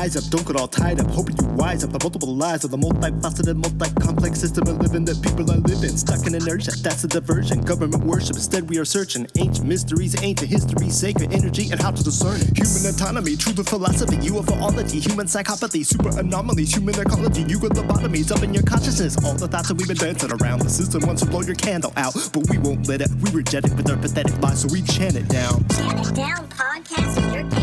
eyes up, don't get all tied up. Hoping you wise up the multiple lies of the multifaceted, multi-complex system of living that people are living. Stuck in inertia, that's a diversion. Government worship, instead we are searching ancient mysteries, ancient history, sacred energy, and how to discern it. Human autonomy, truth of philosophy, UFOlogy, human psychopathy, super anomalies, human ecology, you got lobotomies up in your consciousness. All the thoughts that we've been dancing around. The system wants to blow your candle out, but we won't let it. We reject it with our pathetic lies, so we chant it down. Chant It Down podcast is your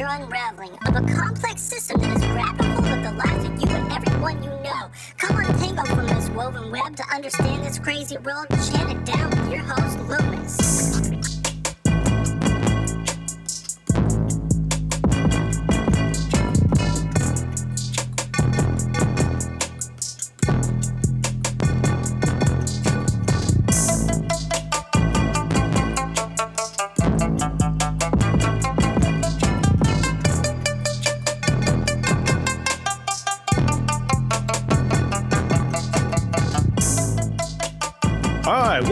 gateway to your unraveling of a complex system that is hold of the lives of you and everyone you know. Come on, tango from this woven web to understand this crazy world. Chant it down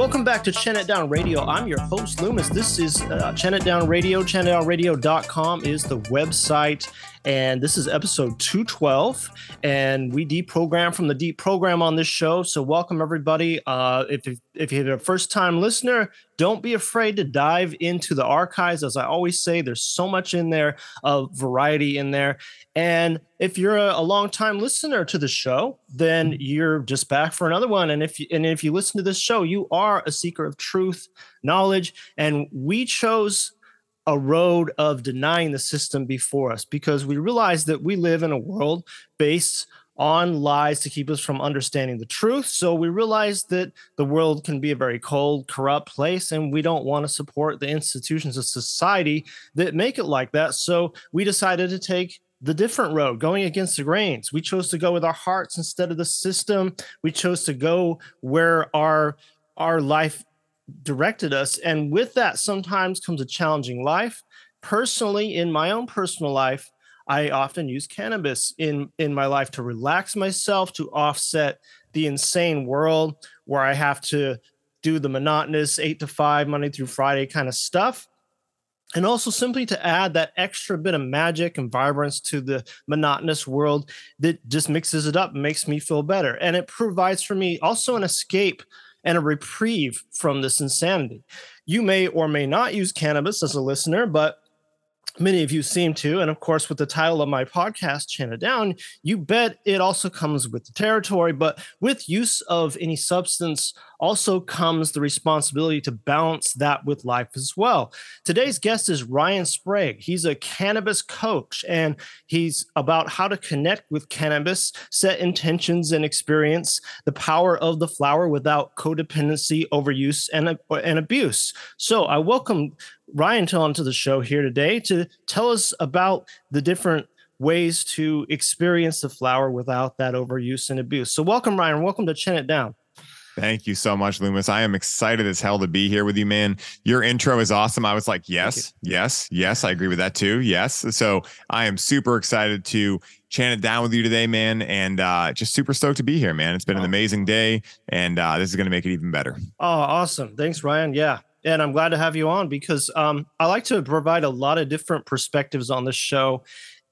welcome back to Chant It Down Radio. I'm your host, Luemas. This is uh, Chant It Down Radio. ChantItDownRadio.com is the website, and this is episode 212. And we deprogram from the deep program on this show. So, welcome everybody. Uh, if, if, you're a first time listener, don't be afraid to dive into the archives. As I always say, there's so much in there of variety in there. And if you're a, a long time listener to the show, then you're just back for another one. And if you, and if you listen to this show, you are a seeker of truth, knowledge, and we chose a road of denying the system before us because we realize that we live in a world based on lies to keep us from understanding the truth. So we realize that the world can be a very cold, corrupt place, and we don't want to support the institutions of society that make it like that. So we decided to take the different road, going against the grains. We chose to go with our hearts instead of the system. We chose to go where our our life directed us. And with that, sometimes comes a challenging life. Personally, in my own personal life, I often use cannabis in in my life to relax myself, to offset the insane world where I have to do the monotonous eight to five Monday through Friday kind of stuff and also simply to add that extra bit of magic and vibrance to the monotonous world that just mixes it up makes me feel better and it provides for me also an escape and a reprieve from this insanity. You may or may not use cannabis as a listener but many of you seem to and of course with the title of my podcast chant it down you bet it also comes with the territory but with use of any substance also comes the responsibility to balance that with life as well today's guest is ryan sprague he's a cannabis coach and he's about how to connect with cannabis set intentions and experience the power of the flower without codependency overuse and, and abuse so i welcome Ryan Tillon to the show here today to tell us about the different ways to experience the flower without that overuse and abuse. So, welcome, Ryan. Welcome to Chant It Down. Thank you so much, Luemas. I am excited as hell to be here with you, man. Your intro is awesome. I was like, yes, yes, yes. I agree with that too. Yes. So I am super excited to chant it down with you today, man. And uh, just super stoked to be here, man. It's been an amazing day. And uh, this is going to make it even better. Oh, awesome. Thanks, Ryan. Yeah and I'm glad to have you on because um, I like to provide a lot of different perspectives on this show,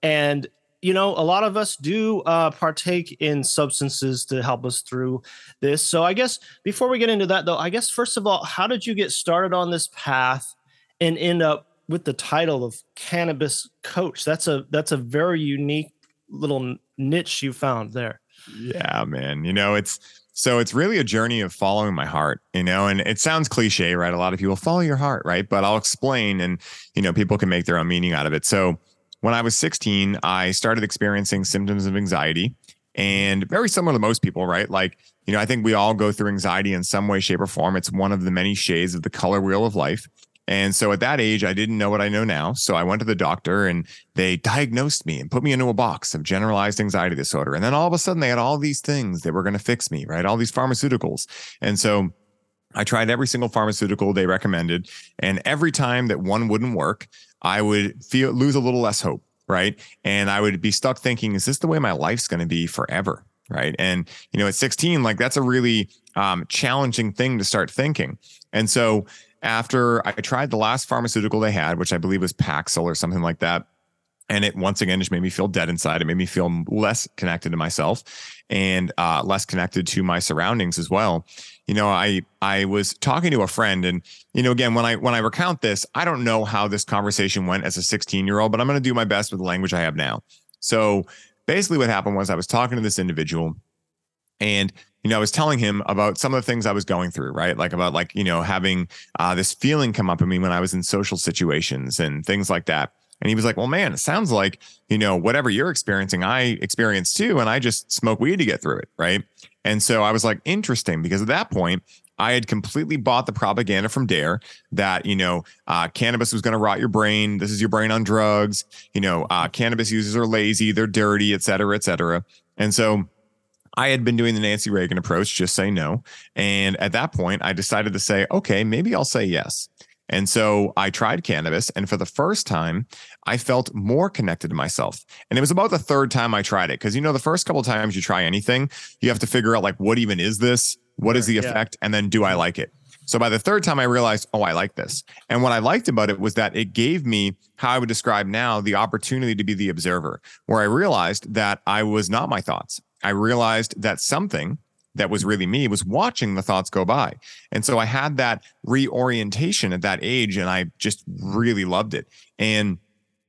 and you know, a lot of us do uh, partake in substances to help us through this. So, I guess before we get into that, though, I guess first of all, how did you get started on this path and end up with the title of cannabis coach? That's a that's a very unique little niche you found there. Yeah, man. You know, it's so it's really a journey of following my heart, you know, and it sounds cliche, right? A lot of people follow your heart, right? But I'll explain and, you know, people can make their own meaning out of it. So when I was 16, I started experiencing symptoms of anxiety and very similar to most people, right? Like, you know, I think we all go through anxiety in some way, shape, or form. It's one of the many shades of the color wheel of life. And so at that age, I didn't know what I know now. So I went to the doctor and they diagnosed me and put me into a box of generalized anxiety disorder. And then all of a sudden, they had all these things that were going to fix me, right? All these pharmaceuticals. And so I tried every single pharmaceutical they recommended. And every time that one wouldn't work, I would feel lose a little less hope, right? And I would be stuck thinking, is this the way my life's going to be forever? Right. And, you know, at 16, like that's a really um, challenging thing to start thinking. And so after I tried the last pharmaceutical they had, which I believe was Paxil or something like that. And it once again just made me feel dead inside. It made me feel less connected to myself and uh, less connected to my surroundings as well. You know, I I was talking to a friend, and you know, again, when I when I recount this, I don't know how this conversation went as a 16 year old, but I'm going to do my best with the language I have now. So basically, what happened was I was talking to this individual, and you know, I was telling him about some of the things I was going through, right? Like about like, you know, having uh, this feeling come up in me when I was in social situations and things like that. And he was like, well, man, it sounds like, you know, whatever you're experiencing, I experience too. And I just smoke weed to get through it. Right. And so I was like, interesting, because at that point, I had completely bought the propaganda from Dare that, you know, uh, cannabis was going to rot your brain. This is your brain on drugs. You know, uh, cannabis users are lazy, they're dirty, et cetera, et cetera. And so I had been doing the Nancy Reagan approach, just say no. And at that point, I decided to say, okay, maybe I'll say yes. And so I tried cannabis. And for the first time, I felt more connected to myself. And it was about the third time I tried it. Cause you know, the first couple times you try anything, you have to figure out like, what even is this? What is the effect? And then do I like it? So by the third time, I realized, oh, I like this. And what I liked about it was that it gave me how I would describe now the opportunity to be the observer, where I realized that I was not my thoughts. I realized that something that was really me was watching the thoughts go by. And so I had that reorientation at that age and I just really loved it. And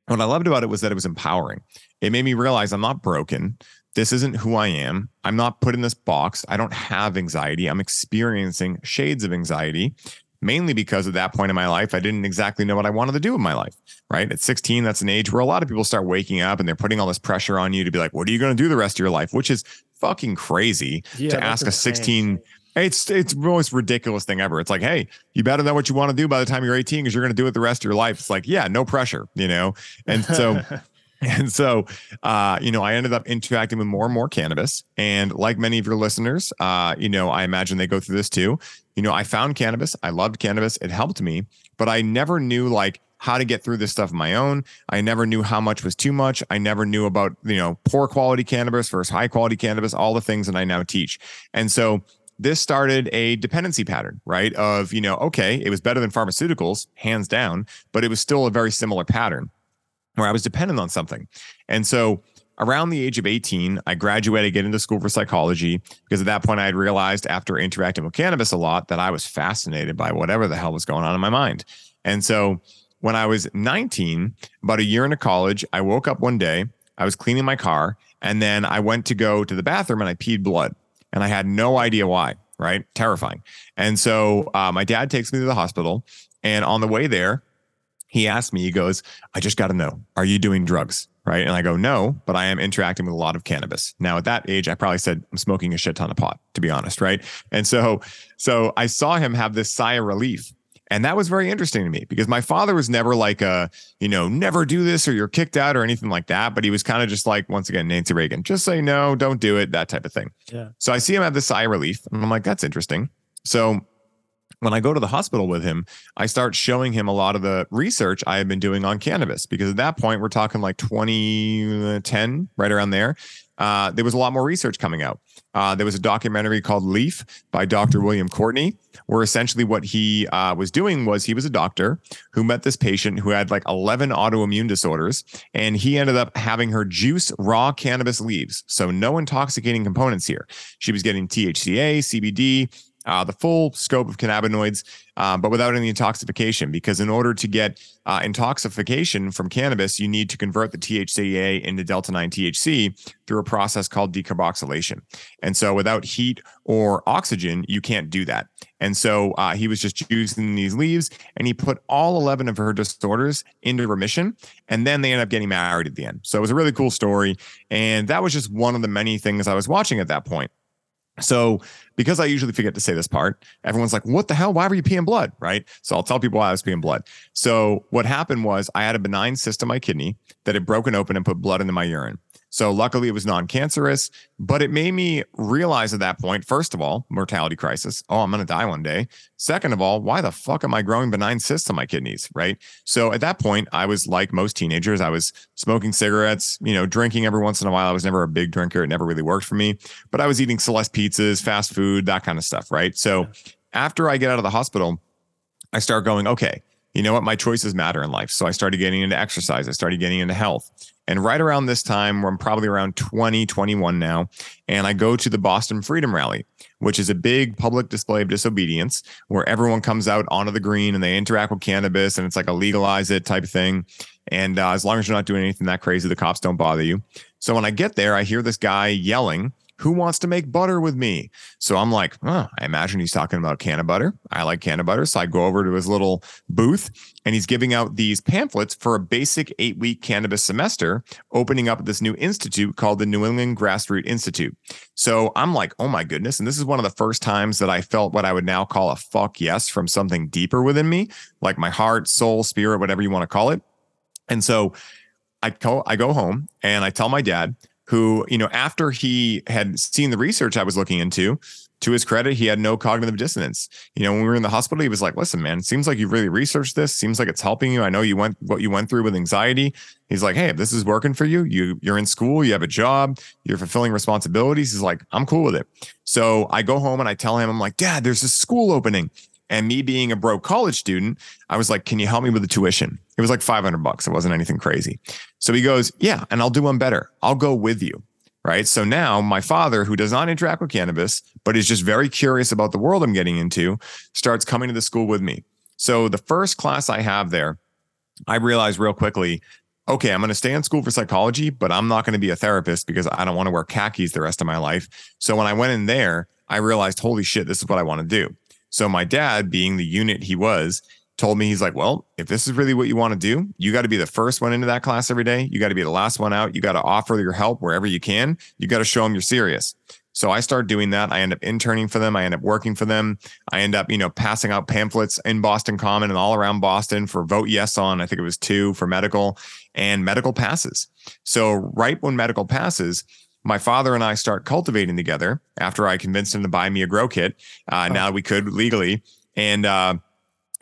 what I loved about it was that it was empowering. It made me realize I'm not broken. This isn't who I am. I'm not put in this box. I don't have anxiety. I'm experiencing shades of anxiety mainly because at that point in my life, I didn't exactly know what I wanted to do in my life. Right. At 16, that's an age where a lot of people start waking up and they're putting all this pressure on you to be like, what are you going to do the rest of your life? Which is fucking crazy yeah, to ask a 16. It's it's the most ridiculous thing ever. It's like, hey, you better know what you want to do by the time you're 18 because you're going to do it the rest of your life. It's like, yeah, no pressure, you know. And so And so, uh, you know, I ended up interacting with more and more cannabis. And like many of your listeners, uh, you know, I imagine they go through this too. You know, I found cannabis. I loved cannabis. It helped me, but I never knew like how to get through this stuff on my own. I never knew how much was too much. I never knew about, you know, poor quality cannabis versus high quality cannabis, all the things that I now teach. And so this started a dependency pattern, right? Of, you know, okay, it was better than pharmaceuticals, hands down, but it was still a very similar pattern where I was dependent on something. And so around the age of 18, I graduated, get into school for psychology because at that point I had realized after interacting with cannabis a lot that I was fascinated by whatever the hell was going on in my mind. And so when I was 19, about a year into college, I woke up one day, I was cleaning my car, and then I went to go to the bathroom and I peed blood. And I had no idea why, right? Terrifying. And so uh, my dad takes me to the hospital. And on the way there, he asked me, he goes, I just got to know, are you doing drugs? Right. And I go, no, but I am interacting with a lot of cannabis. Now at that age, I probably said I'm smoking a shit ton of pot, to be honest. Right. And so, so I saw him have this sigh of relief. And that was very interesting to me because my father was never like a, you know, never do this or you're kicked out or anything like that. But he was kind of just like, once again, Nancy Reagan, just say no, don't do it, that type of thing. Yeah. So I see him have this sigh of relief. And I'm like, that's interesting. So when I go to the hospital with him, I start showing him a lot of the research I have been doing on cannabis because at that point we're talking like 2010, right around there. Uh, there was a lot more research coming out. Uh, there was a documentary called Leaf by Dr. William Courtney, where essentially what he uh, was doing was he was a doctor who met this patient who had like 11 autoimmune disorders, and he ended up having her juice raw cannabis leaves. So no intoxicating components here. She was getting THCA, CBD, uh, the full scope of cannabinoids, uh, but without any intoxication. Because in order to get uh, intoxication from cannabis, you need to convert the THCA into delta 9 THC through a process called decarboxylation. And so without heat or oxygen, you can't do that. And so uh, he was just using these leaves and he put all 11 of her disorders into remission. And then they ended up getting married at the end. So it was a really cool story. And that was just one of the many things I was watching at that point. So, because I usually forget to say this part, everyone's like, what the hell? Why were you peeing blood? Right. So, I'll tell people why I was peeing blood. So, what happened was I had a benign cyst in my kidney that had broken open and put blood into my urine. So luckily it was non-cancerous, but it made me realize at that point, first of all, mortality crisis. Oh, I'm going to die one day. Second of all, why the fuck am I growing benign cysts on my kidneys? Right. So at that point, I was like most teenagers. I was smoking cigarettes, you know, drinking every once in a while. I was never a big drinker. It never really worked for me, but I was eating Celeste pizzas, fast food, that kind of stuff. Right. So after I get out of the hospital, I start going, okay, you know what? My choices matter in life. So I started getting into exercise. I started getting into health. And right around this time, I'm probably around 20, 21 now, and I go to the Boston Freedom Rally, which is a big public display of disobedience where everyone comes out onto the green and they interact with cannabis and it's like a legalize it type thing. And uh, as long as you're not doing anything that crazy, the cops don't bother you. So when I get there, I hear this guy yelling who wants to make butter with me? So I'm like, I imagine he's talking about cannabutter. I like cannabutter. So I go over to his little booth and he's giving out these pamphlets for a basic eight week cannabis semester, opening up this new institute called the New England Grassroots Institute. So I'm like, oh my goodness. And this is one of the first times that I felt what I would now call a fuck yes from something deeper within me, like my heart, soul, spirit, whatever you want to call it. And so I go, I go home and I tell my dad, who, you know, after he had seen the research I was looking into, to his credit, he had no cognitive dissonance. You know, when we were in the hospital, he was like, listen, man, seems like you've really researched this. Seems like it's helping you. I know you went what you went through with anxiety. He's like, hey, if this is working for you, you you're in school, you have a job, you're fulfilling responsibilities. He's like, I'm cool with it. So I go home and I tell him, I'm like, Dad, there's a school opening. And me being a broke college student, I was like, can you help me with the tuition? It was like 500 bucks. It wasn't anything crazy. So he goes, yeah, and I'll do one better. I'll go with you. Right. So now my father, who does not interact with cannabis, but is just very curious about the world I'm getting into, starts coming to the school with me. So the first class I have there, I realized real quickly, okay, I'm going to stay in school for psychology, but I'm not going to be a therapist because I don't want to wear khakis the rest of my life. So when I went in there, I realized, holy shit, this is what I want to do. So my dad, being the unit he was, told me he's like, well, if this is really what you want to do, you got to be the first one into that class every day. You got to be the last one out. You got to offer your help wherever you can. You got to show them you're serious. So I start doing that. I end up interning for them. I end up working for them. I end up, you know, passing out pamphlets in Boston Common and all around Boston for vote yes on, I think it was two for medical and medical passes. So right when medical passes, my father and I start cultivating together after I convinced him to buy me a grow kit. Uh, oh. Now we could legally. And, uh,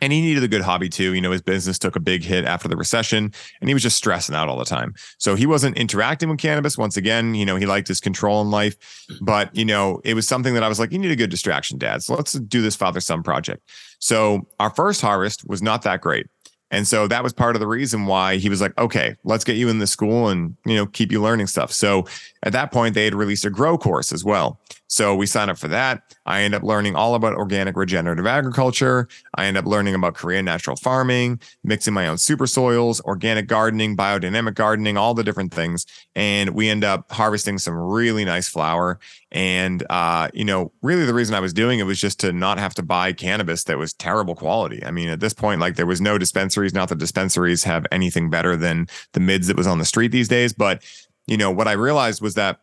and he needed a good hobby too. You know, his business took a big hit after the recession and he was just stressing out all the time. So he wasn't interacting with cannabis. Once again, you know, he liked his control in life, but, you know, it was something that I was like, you need a good distraction, dad. So let's do this father son project. So our first harvest was not that great. And so that was part of the reason why he was like, okay, let's get you in the school and, you know, keep you learning stuff. So at that point, they had released a grow course as well. So we sign up for that. I end up learning all about organic regenerative agriculture. I end up learning about Korean natural farming, mixing my own super soils, organic gardening, biodynamic gardening, all the different things. And we end up harvesting some really nice flower. And, uh, you know, really the reason I was doing it was just to not have to buy cannabis that was terrible quality. I mean, at this point, like there was no dispensaries. Not that dispensaries have anything better than the mids that was on the street these days. But, you know, what I realized was that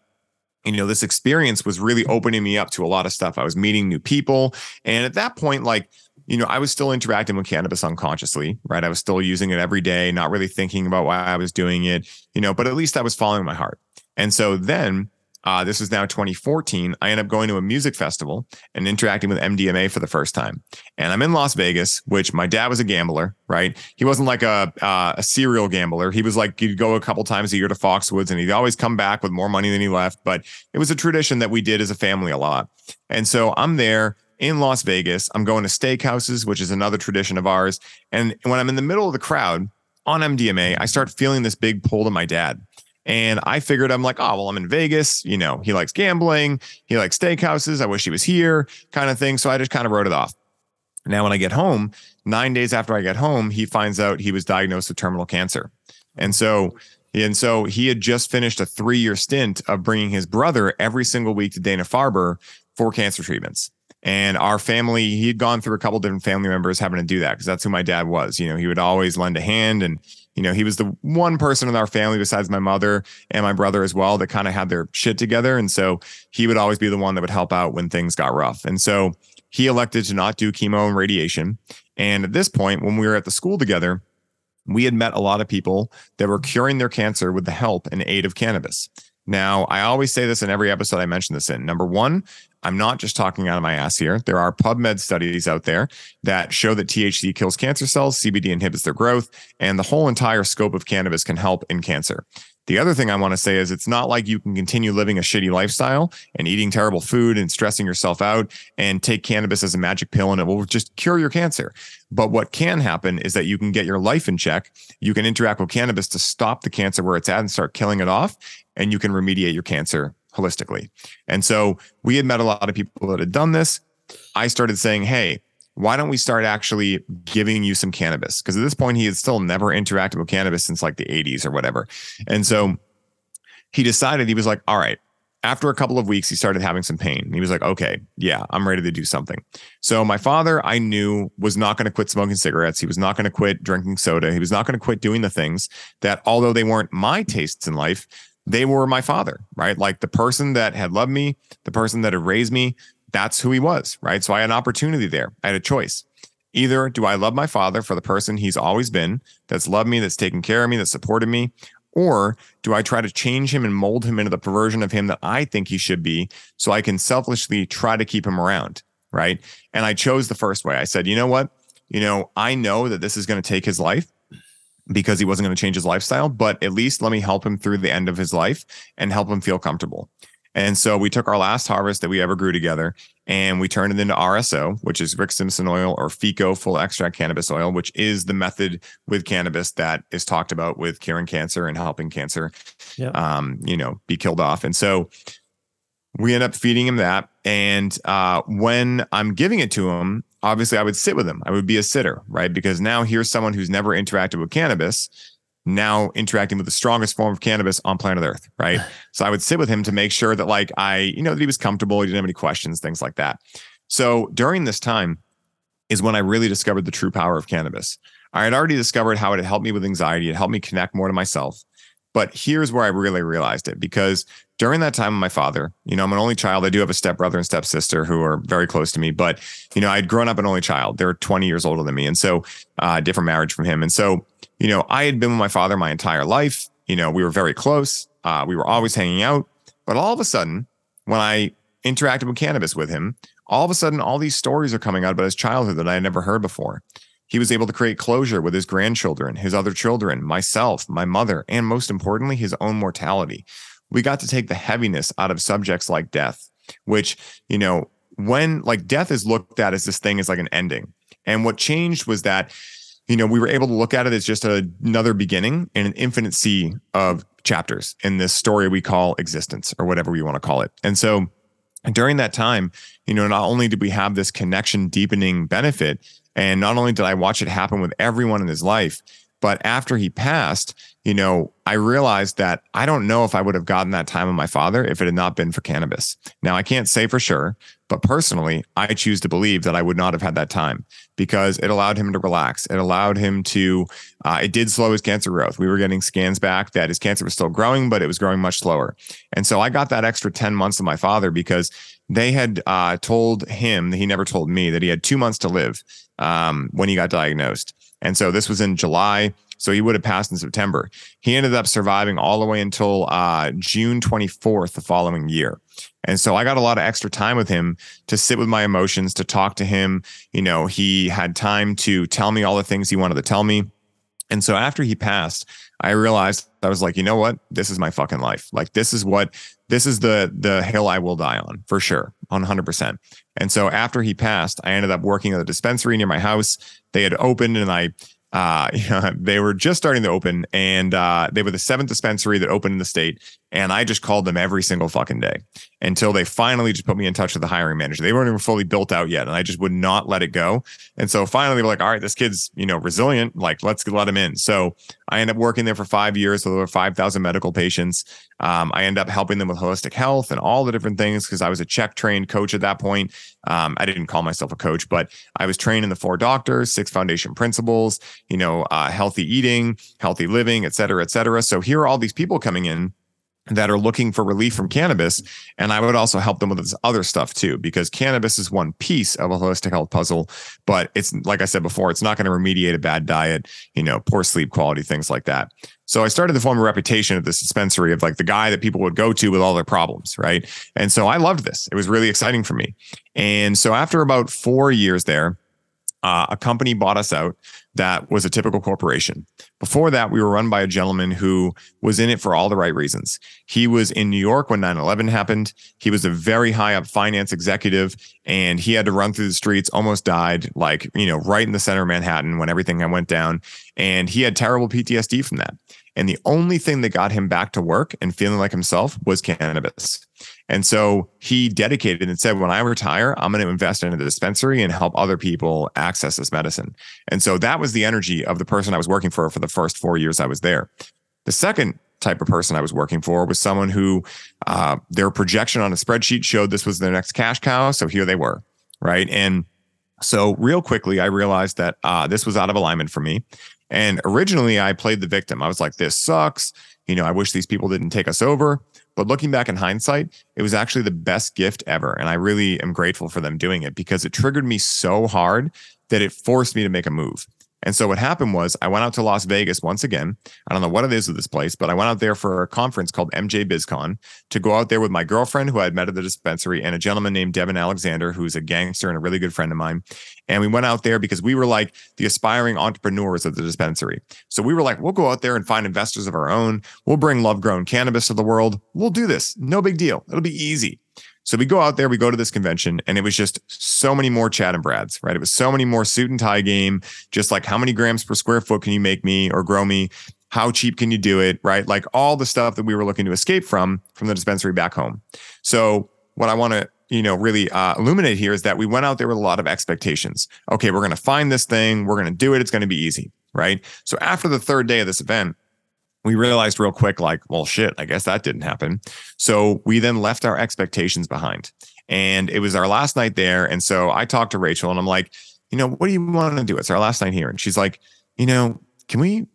you know, this experience was really mm-hmm. opening me up to a lot of stuff. I was meeting new people. And at that point, like, you know, I was still interacting with cannabis unconsciously, right? I was still using it every day, not really thinking about why I was doing it, you know, but at least I was following my heart. And so then uh, this is now 2014. I end up going to a music festival and interacting with MDMA for the first time. And I'm in Las Vegas, which my dad was a gambler, right? He wasn't like a uh, a serial gambler. He was like he'd go a couple times a year to Foxwoods, and he'd always come back with more money than he left. But it was a tradition that we did as a family a lot. And so I'm there in Las Vegas. I'm going to steakhouses, which is another tradition of ours. And when I'm in the middle of the crowd on MDMA, I start feeling this big pull to my dad. And I figured I'm like, oh, well, I'm in Vegas. You know, he likes gambling. He likes steakhouses. I wish he was here, kind of thing. So I just kind of wrote it off. Now, when I get home, nine days after I get home, he finds out he was diagnosed with terminal cancer. And so, and so he had just finished a three year stint of bringing his brother every single week to Dana Farber for cancer treatments. And our family, he had gone through a couple different family members having to do that because that's who my dad was. You know, he would always lend a hand and you know, he was the one person in our family besides my mother and my brother as well that kind of had their shit together. And so he would always be the one that would help out when things got rough. And so he elected to not do chemo and radiation. And at this point, when we were at the school together, we had met a lot of people that were curing their cancer with the help and aid of cannabis. Now, I always say this in every episode I mention this in. Number one, I'm not just talking out of my ass here. There are PubMed studies out there that show that THC kills cancer cells, CBD inhibits their growth, and the whole entire scope of cannabis can help in cancer. The other thing I want to say is it's not like you can continue living a shitty lifestyle and eating terrible food and stressing yourself out and take cannabis as a magic pill and it will just cure your cancer. But what can happen is that you can get your life in check. You can interact with cannabis to stop the cancer where it's at and start killing it off, and you can remediate your cancer holistically. And so we had met a lot of people that had done this. I started saying, hey, why don't we start actually giving you some cannabis? Because at this point, he had still never interacted with cannabis since like the 80s or whatever. And so he decided, he was like, all right, after a couple of weeks, he started having some pain. He was like, okay, yeah, I'm ready to do something. So my father, I knew was not going to quit smoking cigarettes. He was not going to quit drinking soda. He was not going to quit doing the things that, although they weren't my tastes in life, they were my father, right? Like the person that had loved me, the person that had raised me, that's who he was, right? So I had an opportunity there. I had a choice. Either do I love my father for the person he's always been, that's loved me, that's taken care of me, that supported me, or do I try to change him and mold him into the perversion of him that I think he should be so I can selfishly try to keep him around, right? And I chose the first way. I said, you know what? You know, I know that this is going to take his life because he wasn't going to change his lifestyle, but at least let me help him through the end of his life and help him feel comfortable. And so we took our last harvest that we ever grew together and we turned it into RSO, which is Rick Simpson oil or FECO full extract cannabis oil, which is the method with cannabis that is talked about with curing cancer and helping cancer, yep. um, you know, be killed off. And so we end up feeding him that. And uh, when I'm giving it to him, obviously I would sit with him. I would be a sitter, right? Because now here's someone who's never interacted with cannabis now interacting with the strongest form of cannabis on planet Earth, right? so I would sit with him to make sure that like I, you know, that he was comfortable, he didn't have any questions, things like that. So during this time is when I really discovered the true power of cannabis. I had already discovered how it had helped me with anxiety, it helped me connect more to myself. But here's where I really realized it because during that time with my father, you know, I'm an only child. I do have a stepbrother and stepsister who are very close to me, but you know, I'd grown up an only child. They're 20 years older than me, and so uh, different marriage from him. And so you know, I had been with my father my entire life. You know, we were very close. Uh, we were always hanging out. But all of a sudden, when I interacted with cannabis with him, all of a sudden, all these stories are coming out about his childhood that I had never heard before. He was able to create closure with his grandchildren, his other children, myself, my mother, and most importantly, his own mortality. We got to take the heaviness out of subjects like death, which, you know, when like death is looked at as this thing is like an ending. And what changed was that you know, we were able to look at it as just a, another beginning and an infinite sea of chapters in this story we call existence or whatever we want to call it. And so during that time, you know, not only did we have this connection deepening benefit, and not only did I watch it happen with everyone in his life, but after he passed, you know, I realized that I don't know if I would have gotten that time with my father if it had not been for cannabis. Now, I can't say for sure, but personally, I choose to believe that I would not have had that time because it allowed him to relax. It allowed him to, uh, it did slow his cancer growth. We were getting scans back that his cancer was still growing, but it was growing much slower. And so I got that extra 10 months of my father because they had uh, told him, he never told me, that he had two months to live um, when he got diagnosed. And so this was in July. So he would have passed in September. He ended up surviving all the way until uh, June 24th the following year. And so I got a lot of extra time with him to sit with my emotions, to talk to him. You know, he had time to tell me all the things he wanted to tell me. And so after he passed, I realized I was like, you know what? This is my fucking life. Like this is what this is the the hill I will die on for sure, 100%. And so after he passed, I ended up working at a dispensary near my house. They had opened and I uh, they were just starting to open and uh, they were the seventh dispensary that opened in the state. And I just called them every single fucking day until they finally just put me in touch with the hiring manager. They weren't even fully built out yet. And I just would not let it go. And so finally they were like, all right, this kid's, you know, resilient. Like, let's let him in. So I ended up working there for five years So there were 5,000 medical patients. Um, I ended up helping them with holistic health and all the different things because I was a CHEK trained coach at that point. Um, I didn't call myself a coach, but I was trained in the four doctors, six foundation principles, you know, uh, healthy eating, healthy living, et cetera, et cetera. So here are all these people coming in that are looking for relief from cannabis. And I would also help them with this other stuff too, because cannabis is one piece of a holistic health puzzle. But it's like I said before, it's not going to remediate a bad diet, you know, poor sleep quality, things like that. So I started to form a reputation at this dispensary of like the guy that people would go to with all their problems. Right. And so I loved this. It was really exciting for me. And so after about four years there, uh, a company bought us out that was a typical corporation. Before that, we were run by a gentleman who was in it for all the right reasons. He was in New York when 9 11 happened. He was a very high up finance executive and he had to run through the streets, almost died, like, you know, right in the center of Manhattan when everything went down. And he had terrible PTSD from that. And the only thing that got him back to work and feeling like himself was cannabis. And so he dedicated and said, when I retire, I'm going to invest in the dispensary and help other people access this medicine. And so that was the energy of the person I was working for for the first four years I was there. The second type of person I was working for was someone who uh, their projection on a spreadsheet showed this was their next cash cow. So here they were. Right. And so, real quickly, I realized that uh, this was out of alignment for me. And originally, I played the victim. I was like, this sucks. You know, I wish these people didn't take us over. But looking back in hindsight, it was actually the best gift ever. And I really am grateful for them doing it because it triggered me so hard that it forced me to make a move. And so what happened was I went out to Las Vegas once again. I don't know what it is with this place, but I went out there for a conference called MJ BizCon to go out there with my girlfriend who I had met at the dispensary and a gentleman named Devin Alexander, who's a gangster and a really good friend of mine. And we went out there because we were like the aspiring entrepreneurs of the dispensary. So we were like, we'll go out there and find investors of our own. We'll bring love grown cannabis to the world. We'll do this. No big deal. It'll be easy. So we go out there, we go to this convention, and it was just so many more Chad and Brads, right? It was so many more suit and tie game, just like how many grams per square foot can you make me or grow me? How cheap can you do it? Right. Like all the stuff that we were looking to escape from from the dispensary back home. So what I want to you know really uh, illuminate here is that we went out there with a lot of expectations okay we're going to find this thing we're going to do it it's going to be easy right so after the third day of this event we realized real quick, like, well, shit, I guess that didn't happen. So we then left our expectations behind. And it was our last night there. And so I talked to Rachel and I'm like, you know, what do you want to do? It's our last night here. And she's like, you know, can we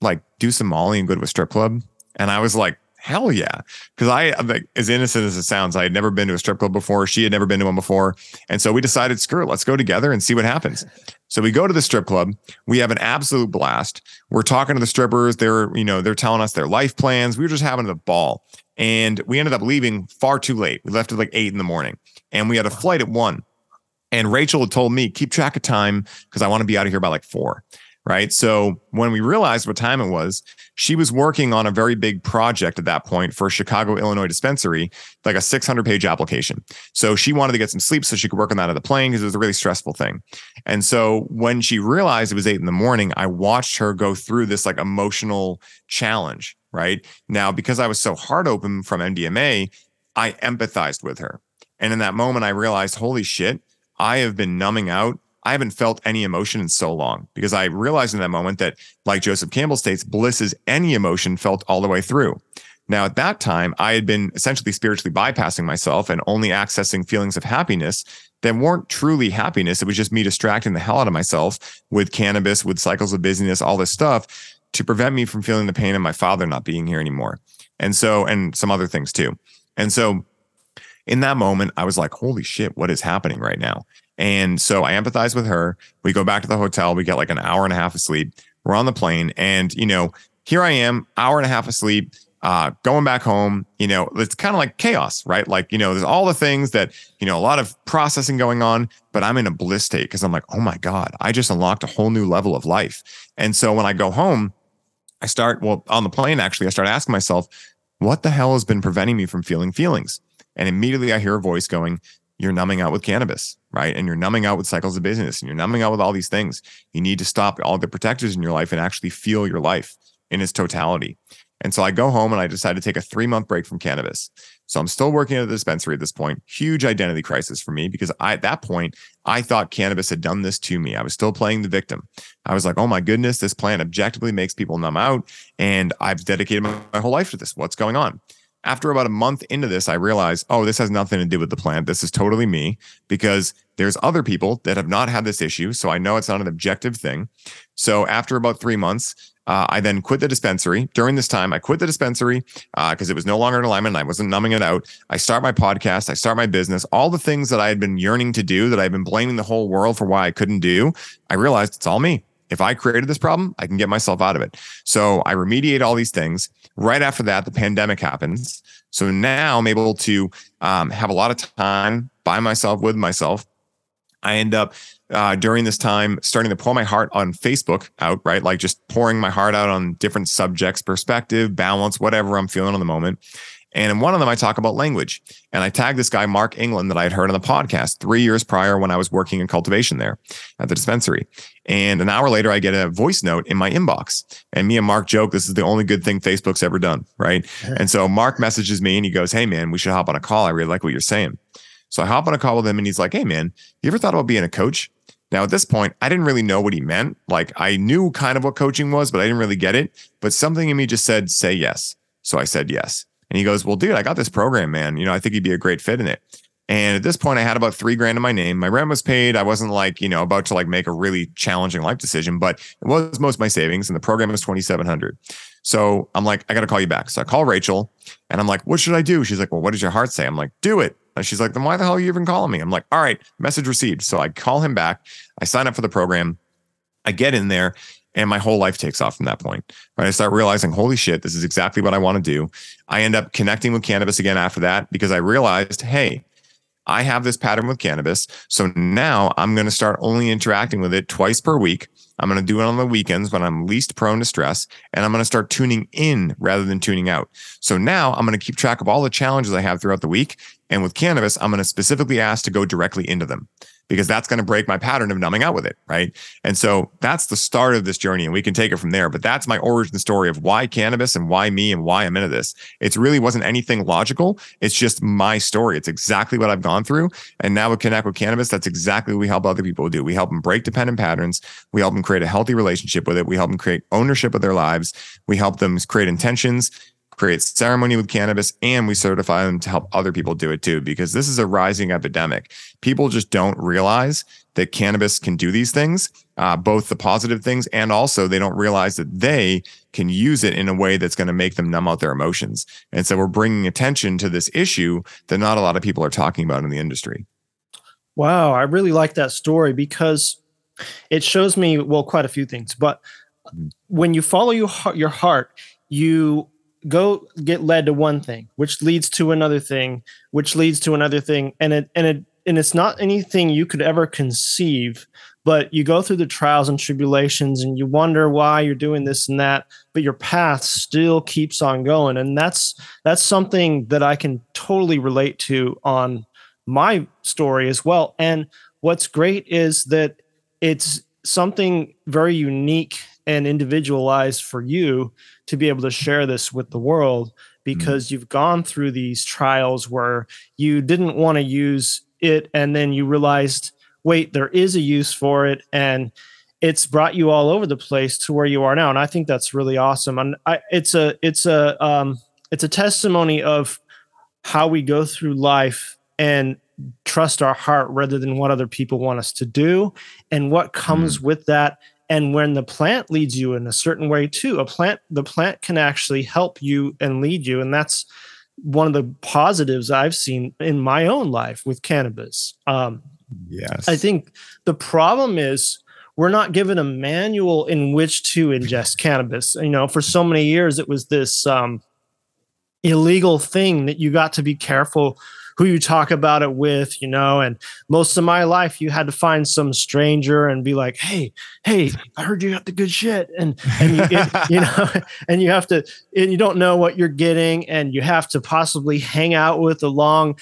like do some Molly and go to a strip club? And I was like, hell yeah. Cause I, like, as innocent as it sounds, I had never been to a strip club before. She had never been to one before. And so we decided, screw it, let's go together and see what happens. So we go to the strip club. We have an absolute blast. We're talking to the strippers. They're, you know, they're telling us their life plans. We were just having a ball. And we ended up leaving far too late. We left at like eight in the morning and we had a flight at one. And Rachel had told me, keep track of time because I want to be out of here by like four right? So when we realized what time it was, she was working on a very big project at that point for Chicago, Illinois dispensary, like a 600 page application. So she wanted to get some sleep so she could work on that at the plane because it was a really stressful thing. And so when she realized it was eight in the morning, I watched her go through this like emotional challenge, right? Now, because I was so heart open from MDMA, I empathized with her. And in that moment, I realized, holy shit, I have been numbing out I haven't felt any emotion in so long because I realized in that moment that, like Joseph Campbell states, bliss is any emotion felt all the way through. Now, at that time, I had been essentially spiritually bypassing myself and only accessing feelings of happiness that weren't truly happiness. It was just me distracting the hell out of myself with cannabis, with cycles of busyness, all this stuff to prevent me from feeling the pain of my father not being here anymore. And so, and some other things too. And so, in that moment, I was like, holy shit, what is happening right now? And so I empathize with her. We go back to the hotel. We get like an hour and a half of sleep. We're on the plane. And, you know, here I am, hour and a half of sleep, uh, going back home. You know, it's kind of like chaos, right? Like, you know, there's all the things that, you know, a lot of processing going on, but I'm in a bliss state because I'm like, oh my God, I just unlocked a whole new level of life. And so when I go home, I start, well, on the plane, actually, I start asking myself, what the hell has been preventing me from feeling feelings? And immediately I hear a voice going, you're numbing out with cannabis, right? And you're numbing out with cycles of business and you're numbing out with all these things. You need to stop all the protectors in your life and actually feel your life in its totality. And so I go home and I decide to take a three month break from cannabis. So I'm still working at the dispensary at this point. Huge identity crisis for me because I, at that point, I thought cannabis had done this to me. I was still playing the victim. I was like, oh my goodness, this plant objectively makes people numb out. And I've dedicated my, my whole life to this. What's going on? After about a month into this, I realized, oh, this has nothing to do with the plant. This is totally me because there's other people that have not had this issue. So I know it's not an objective thing. So after about three months, Uh, I then quit the dispensary. During this time, I quit the dispensary because uh, it was no longer in alignment. I wasn't numbing it out. I start my podcast. I start my business. All the things that I had been yearning to do, that I've been blaming the whole world for why I couldn't do, I realized it's all me. If I created this problem, I can get myself out of it. So I remediate all these things. Right after that, the pandemic happens. So now I'm able to um, have a lot of time by myself with myself. I end up uh, during this time starting to pour my heart on Facebook out, right? Like just pouring my heart out on different subjects, perspective, balance, whatever I'm feeling on the moment. And in one of them, I talk about language. And I tag this guy, Mark England, that I had heard on the podcast three years prior when I was working in cultivation there at the dispensary. And an hour later, I get a voice note in my inbox. And me and Mark joke, this is the only good thing Facebook's ever done. Right. and so Mark messages me and he goes, Hey, man, we should hop on a call. I really like what you're saying. So I hop on a call with him and he's like, Hey, man, you ever thought about being a coach? Now, at this point, I didn't really know what he meant. Like, I knew kind of what coaching was, but I didn't really get it. But something in me just said, Say yes. So I said yes. And he goes, Well, dude, I got this program, man. You know, I think you'd be a great fit in it. And at this point, I had about three grand in my name. My rent was paid. I wasn't like, you know, about to like make a really challenging life decision, but it was most of my savings. And the program was 2,700. So I'm like, I got to call you back. So I call Rachel and I'm like, what should I do? She's like, well, what does your heart say? I'm like, do it. And she's like, then why the hell are you even calling me? I'm like, all right, message received. So I call him back. I sign up for the program. I get in there and my whole life takes off from that point. Right. I start realizing, holy shit, this is exactly what I want to do. I end up connecting with cannabis again after that because I realized, hey, I have this pattern with cannabis. So now I'm going to start only interacting with it twice per week. I'm going to do it on the weekends when I'm least prone to stress. And I'm going to start tuning in rather than tuning out. So now I'm going to keep track of all the challenges I have throughout the week. And with cannabis, I'm going to specifically ask to go directly into them because that's going to break my pattern of numbing out with it. Right. And so that's the start of this journey and we can take it from there. But that's my origin story of why cannabis and why me and why I'm into this. It really wasn't anything logical. It's just my story. It's exactly what I've gone through. And now with Connect with Cannabis, that's exactly what we help other people do. We help them break dependent patterns. We help them create a healthy relationship with it. We help them create ownership of their lives. We help them create intentions create ceremony with cannabis and we certify them to help other people do it too because this is a rising epidemic. People just don't realize that cannabis can do these things uh, both the positive things and also they don't realize that they can use it in a way that's going to make them numb out their emotions. And so we're bringing attention to this issue that not a lot of people are talking about in the industry. Wow i really like that story because it shows me well quite a few things but mm-hmm. when you follow your heart, your heart you go get led to one thing which leads to another thing which leads to another thing and it and it and it's not anything you could ever conceive but you go through the trials and tribulations and you wonder why you're doing this and that but your path still keeps on going. And that's that's something that i can totally relate to on my story as well. And what's great is that it's something very unique and individualized for you to be able to share this with the world because mm you've gone through these trials where you didn't want to use it and then you realized wait there is a use for it and it's brought you all over the place to where you are now. And i think that's really awesome. And I, it's a it's a um, it's a testimony of how we go through life and trust our heart rather than what other people want us to do and what comes mm with that and when the plant leads you in a certain way too a plant the plant can actually help you and lead you. And that's one of the positives i've seen in my own life with cannabis. Um, yes. I think the problem is we're not given a manual in which to ingest cannabis. You know for so many years it was this um, illegal thing that you got to be careful who you talk about it with, you know. And most of my life, you had to find some stranger and be like, "Hey, hey, I heard you got the good shit," and and you, it, you know, and you have to, and you don't know what you're getting, and you have to possibly hang out with a long.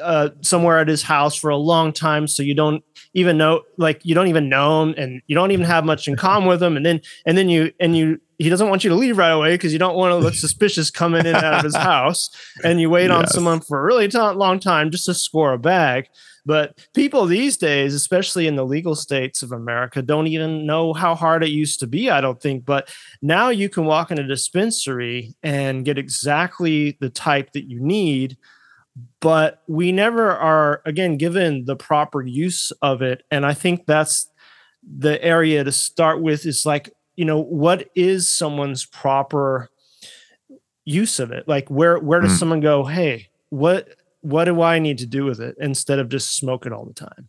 Uh, somewhere at his house for a long time, so you don't even know, like you don't even know him, and you don't even have much in common with him, and then and then you and you he doesn't want you to leave right away because you don't want to look suspicious coming in and out of his house and you wait yes. on someone for a really t- long time just to score a bag. But people these days especially in the legal states of america don't even know how hard it used to be i don't think. But now you can walk in a dispensary and get exactly the type that you need but we never are again given the proper use of it. And i think that's the area to start with is like you know, what is someone's proper use of it? Like where where does Mm. someone go, hey, what what do I need to do with it instead of just smoke it all the time?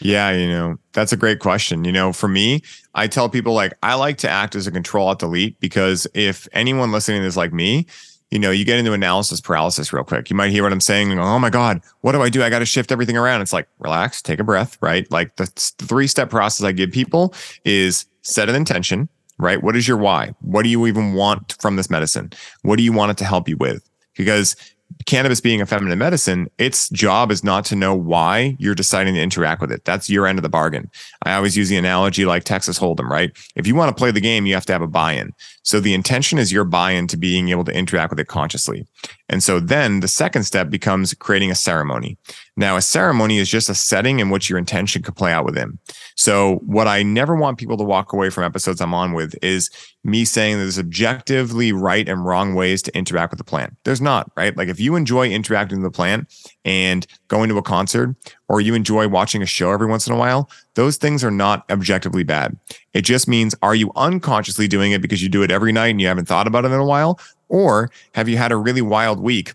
Yeah, you know, that's a great question. You know, for me, I tell people like I like to act as a control alt delete because if anyone listening is like me, you know, you get into analysis paralysis real quick. You might hear what I'm saying and go, oh my God, what do I do? I got to shift everything around. It's like, relax, take a breath, right? Like the three step process I give people is set an intention, right? What is your why? What do you even want from this medicine? What do you want it to help you with? Because cannabis being a feminine medicine, its job is not to know why you're deciding to interact with it. That's your end of the bargain. I always use the analogy like Texas Hold'em, right? If you want to play the game, you have to have a buy-in. So the intention is your buy-in to being able to interact with it consciously. And so then the second step becomes creating a ceremony. Now, a ceremony is just a setting in which your intention could play out within. So what I never want people to walk away from episodes I'm on with is me saying there's objectively right and wrong ways to interact with the plant. There's not, right? Like if you enjoy interacting with the plant and going to a concert or you enjoy watching a show every once in a while, those things are not objectively bad. It just means are you unconsciously doing it because you do it every night and you haven't thought about it in a while? Or have you had a really wild week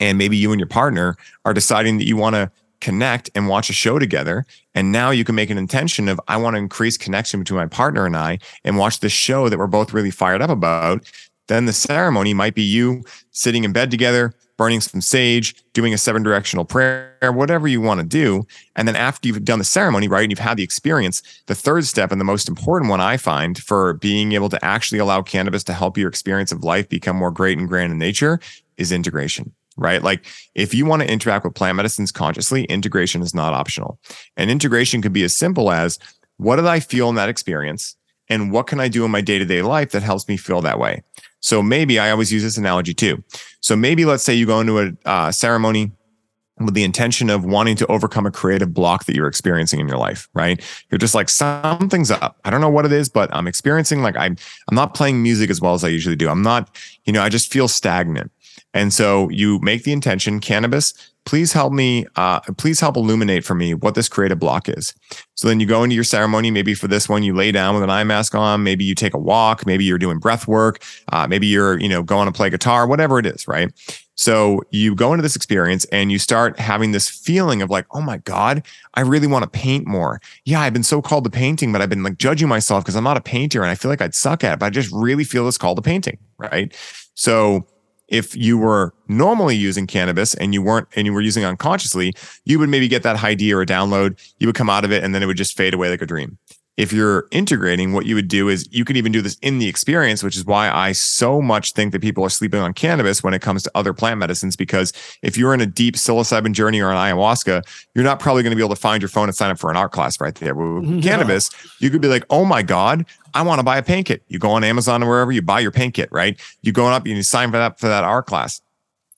and maybe you and your partner are deciding that you want to connect and watch a show together. And now you can make an intention of, I want to increase connection between my partner and I and watch this show that we're both really fired up about. Then the ceremony might be you sitting in bed together, burning some sage, doing a seven directional prayer, whatever you want to do. And then after you've done the ceremony, right, and you've had the experience, the third step and the most important one I find for being able to actually allow cannabis to help your experience of life become more great and grand in nature is integration right? Like if you want to interact with plant medicines consciously, integration is not optional. And integration could be as simple as what did I feel in that experience? And what can I do in my day to day life that helps me feel that way? So maybe I always use this analogy too. So maybe let's say you go into a uh, ceremony with the intention of wanting to overcome a creative block that you're experiencing in your life, right? You're just like something's up. I don't know what it is, but I'm experiencing like I'm I'm not playing music as well as I usually do. I'm not, you know, I just feel stagnant. And so you make the intention, cannabis, please help me, uh, please help illuminate for me what this creative block is. So then you go into your ceremony. Maybe for this one, you lay down with an eye mask on. Maybe you take a walk. Maybe you're doing breath work. Uh, maybe you're, you know, going to play guitar, whatever it is, right? So you go into this experience and you start having this feeling of like, oh my God, I really want to paint more. Yeah, I've been so called to painting, but I've been like judging myself because I'm not a painter and I feel like I'd suck at it, but I just really feel this call to painting, right? So if you were normally using cannabis and you weren't and you were using unconsciously, you would maybe get that idea or a download, you would come out of it and then it would just fade away like a dream. If you're integrating, what you would do is you could even do this in the experience, which is why I so much think that people are sleeping on cannabis when it comes to other plant medicines. Because if you're in a deep psilocybin journey or an ayahuasca, you're not probably going to be able to find your phone and sign up for an art class right there. With No. cannabis, you could be like, oh my God, I want to buy a paint kit. You go on Amazon or wherever you buy your paint kit, right? You go up and you sign for that for that art class.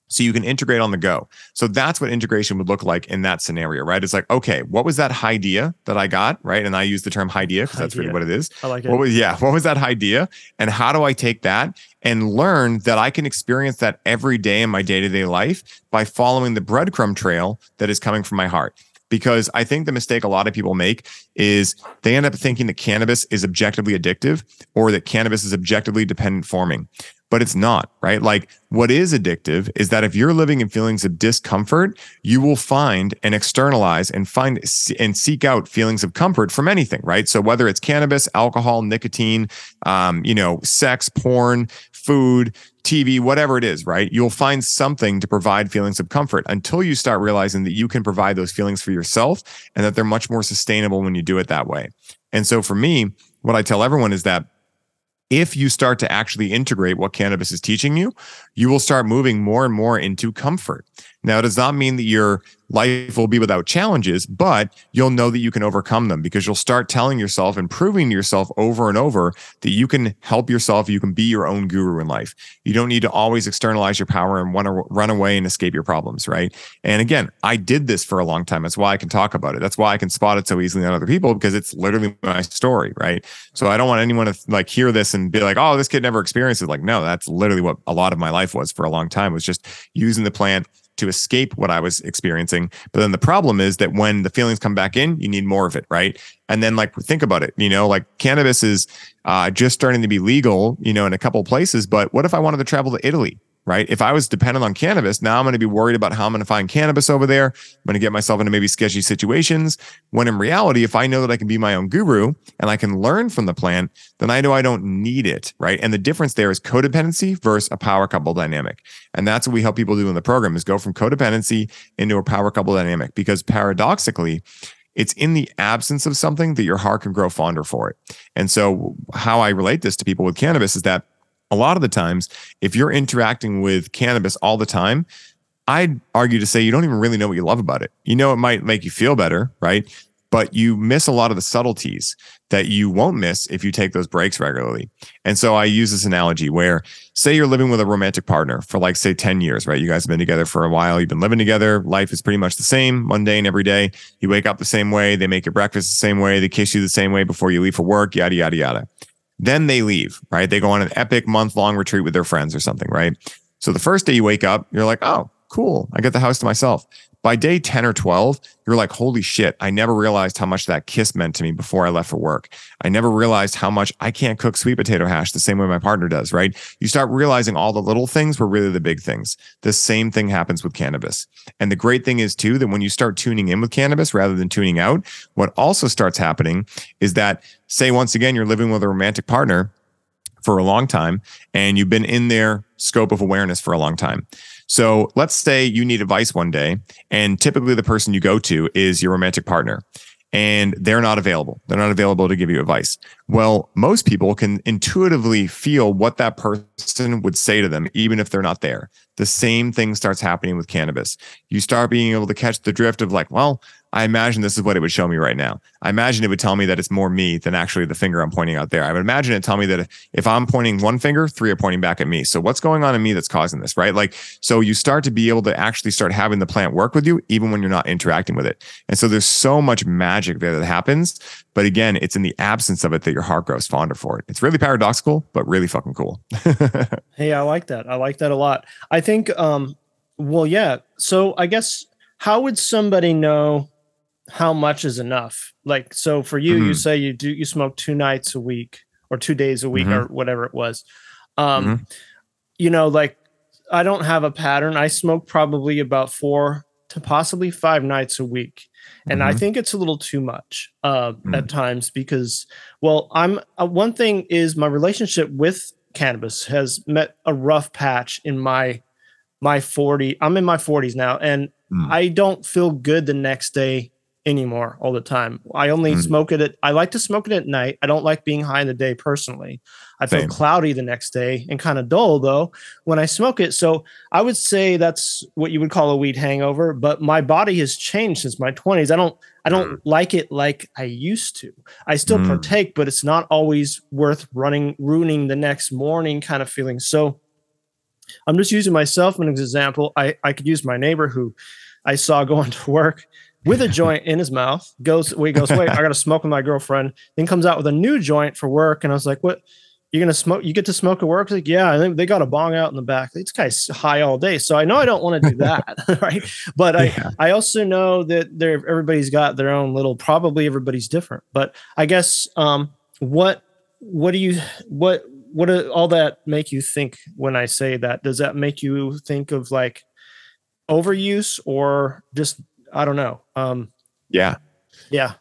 So you can integrate on the go. So that's what integration would look like in that scenario, right? It's like, okay, what was that idea that I got, right? And I use the term idea because that's really what it is. I like it. What was yeah, what was that idea? And how do I take that and learn that I can experience that every day in my day-to-day life by following the breadcrumb trail that is coming from my heart? Because I think the mistake a lot of people make is they end up thinking that cannabis is objectively addictive or that cannabis is objectively dependent forming. But it's not, right? Like what is addictive is that if you're living in feelings of discomfort, you will find and externalize and find and seek out feelings of comfort from anything, right? So whether it's cannabis, alcohol, nicotine, um, you know, sex, porn, food, TV, whatever it is, right? You'll find something to provide feelings of comfort until you start realizing that you can provide those feelings for yourself and that they're much more sustainable when you do it that way. And so for me, what I tell everyone is that if you start to actually integrate what cannabis is teaching you, you will start moving more and more into comfort. Now, it does not mean that your life will be without challenges, but you'll know that you can overcome them because you'll start telling yourself and proving to yourself over and over that you can help yourself. You can be your own guru in life. You don't need to always externalize your power and want to run away and escape your problems, right? And again, I did this for a long time. That's why I can talk about it. That's why I can spot it so easily on other people because it's literally my story, right? So I don't want anyone to like hear this and be like, "Oh, this kid never experienced it." Like, no, that's literally what a lot of my life was for a long time. Was just using the plant to escape what I was experiencing. But then the problem is that when the feelings come back in, you need more of it, right? And then like think about it, you know, like cannabis is uh, just starting to be legal, you know, in a couple places. But what if I wanted to travel to Italy? Right? If I was dependent on cannabis, now I'm going to be worried about how I'm going to find cannabis over there. I'm going to get myself into maybe sketchy situations. When in reality, if I know that I can be my own guru and I can learn from the plant, then I know I don't need it, right? And the difference there is codependency versus a power couple dynamic. And that's what we help people do in the program is go from codependency into a power couple dynamic because paradoxically, it's in the absence of something that your heart can grow fonder for it. And so how I relate this to people with cannabis is that a lot of the times, if you're interacting with cannabis all the time, I'd argue to say you don't even really know what you love about it. You know, it might make you feel better, right? But you miss a lot of the subtleties that you won't miss if you take those breaks regularly. And so I use this analogy where, say, you're living with a romantic partner for like, say, 10 years, right? You guys have been together for a while. You've been living together. Life is pretty much the same, mundane every day. You wake up the same way. They make your breakfast the same way. They kiss you the same way before you leave for work, yada, yada, yada. Then they leave, right? They go on an epic month long retreat with their friends or something, right? So the first day you wake up, you're like, oh, cool. I get the house to myself. By day 10 or 12, you're like, holy shit, I never realized how much that kiss meant to me before I left for work. I never realized how much I can't cook sweet potato hash the same way my partner does, right? You start realizing all the little things were really the big things. The same thing happens with cannabis. And the great thing is, too, that when you start tuning in with cannabis rather than tuning out, what also starts happening is that, say, once again, you're living with a romantic partner for a long time and you've been in their scope of awareness for a long time. So let's say you need advice one day, and typically the person you go to is your romantic partner and they're not available. They're not available to give you advice. Well, most people can intuitively feel what that person would say to them, even if they're not there. The same thing starts happening with cannabis. You start being able to catch the drift of like, well, I imagine this is what it would show me right now. I imagine it would tell me that it's more me than actually the finger I'm pointing out there. I would imagine it tell me that if I'm pointing one finger, three are pointing back at me. So what's going on in me that's causing this, right? Like, so you start to be able to actually start having the plant work with you, even when you're not interacting with it. And so there's so much magic there that happens. But again, it's in the absence of it that your heart grows fonder for it. It's really paradoxical, but really fucking cool. hey, I like that. I like that a lot. I think, um, well, yeah. So I guess how would somebody know how much is enough? Like, so for you, mm-hmm. you say you do you smoke two nights a week or two days a week mm-hmm. or whatever it was. Um, mm-hmm. you know, like I don't have a pattern. I smoke probably about four to possibly five nights a week. And I mm-hmm. think it's a little too much uh, at mm. times because, well, I'm uh, one thing is my relationship with cannabis has met a rough patch in my my 40 i'm in my 40s now and mm. i don't feel good the next day anymore all the time. I only mm. smoke it at I like to smoke it at night. I don't like being high in the day personally. I feel Same. cloudy the next day and kind of dull though when I smoke it. So I would say that's what you would call a weed hangover, but my body has changed since my 20s. I don't I don't mm. like it like I used to. I still mm. partake, but it's not always worth running ruining the next morning kind of feeling. So I'm just using myself as an example. I, I could use my neighbor who I saw going to work with a joint in his mouth. Goes, wait, goes, wait, I got to smoke with my girlfriend. Then comes out with a new joint for work, and I was like, what? You're gonna smoke? You get to smoke at work? Like, yeah. I think they got a bong out in the back. This guy's high all day, so I know I don't want to do that, right? But I, yeah. I also know that there everybody's got their own little. Probably everybody's different, but I guess um, what what do you what what do all that make you think when I say that? Does that make you think of like overuse or just I don't know. Um, yeah. Yeah.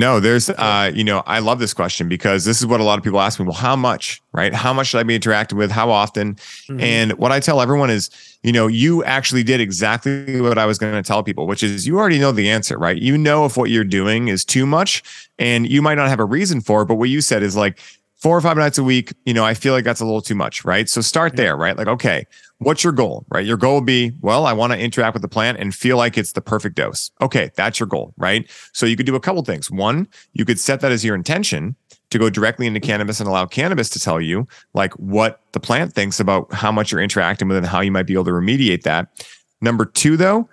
No, there's, uh, you know, I love this question because this is what a lot of people ask me. Well, how much, right? How much should I be interacting with? How often? Mm-hmm. And what I tell everyone is, you know, you actually did exactly what I was going to tell people, which is you already know the answer, right? You know if what you're doing is too much and you might not have a reason for it. But what you said is like, four or five nights a week, you know, I feel like that's a little too much, right? So start there, right? Like, okay, what's your goal, right? Your goal would be, well, I want to interact with the plant and feel like it's the perfect dose. Okay, that's your goal, right? So you could do a couple things. One, you could set that as your intention to go directly into cannabis and allow cannabis to tell you like what the plant thinks about how much you're interacting with and how you might be able to remediate that. Number two, though,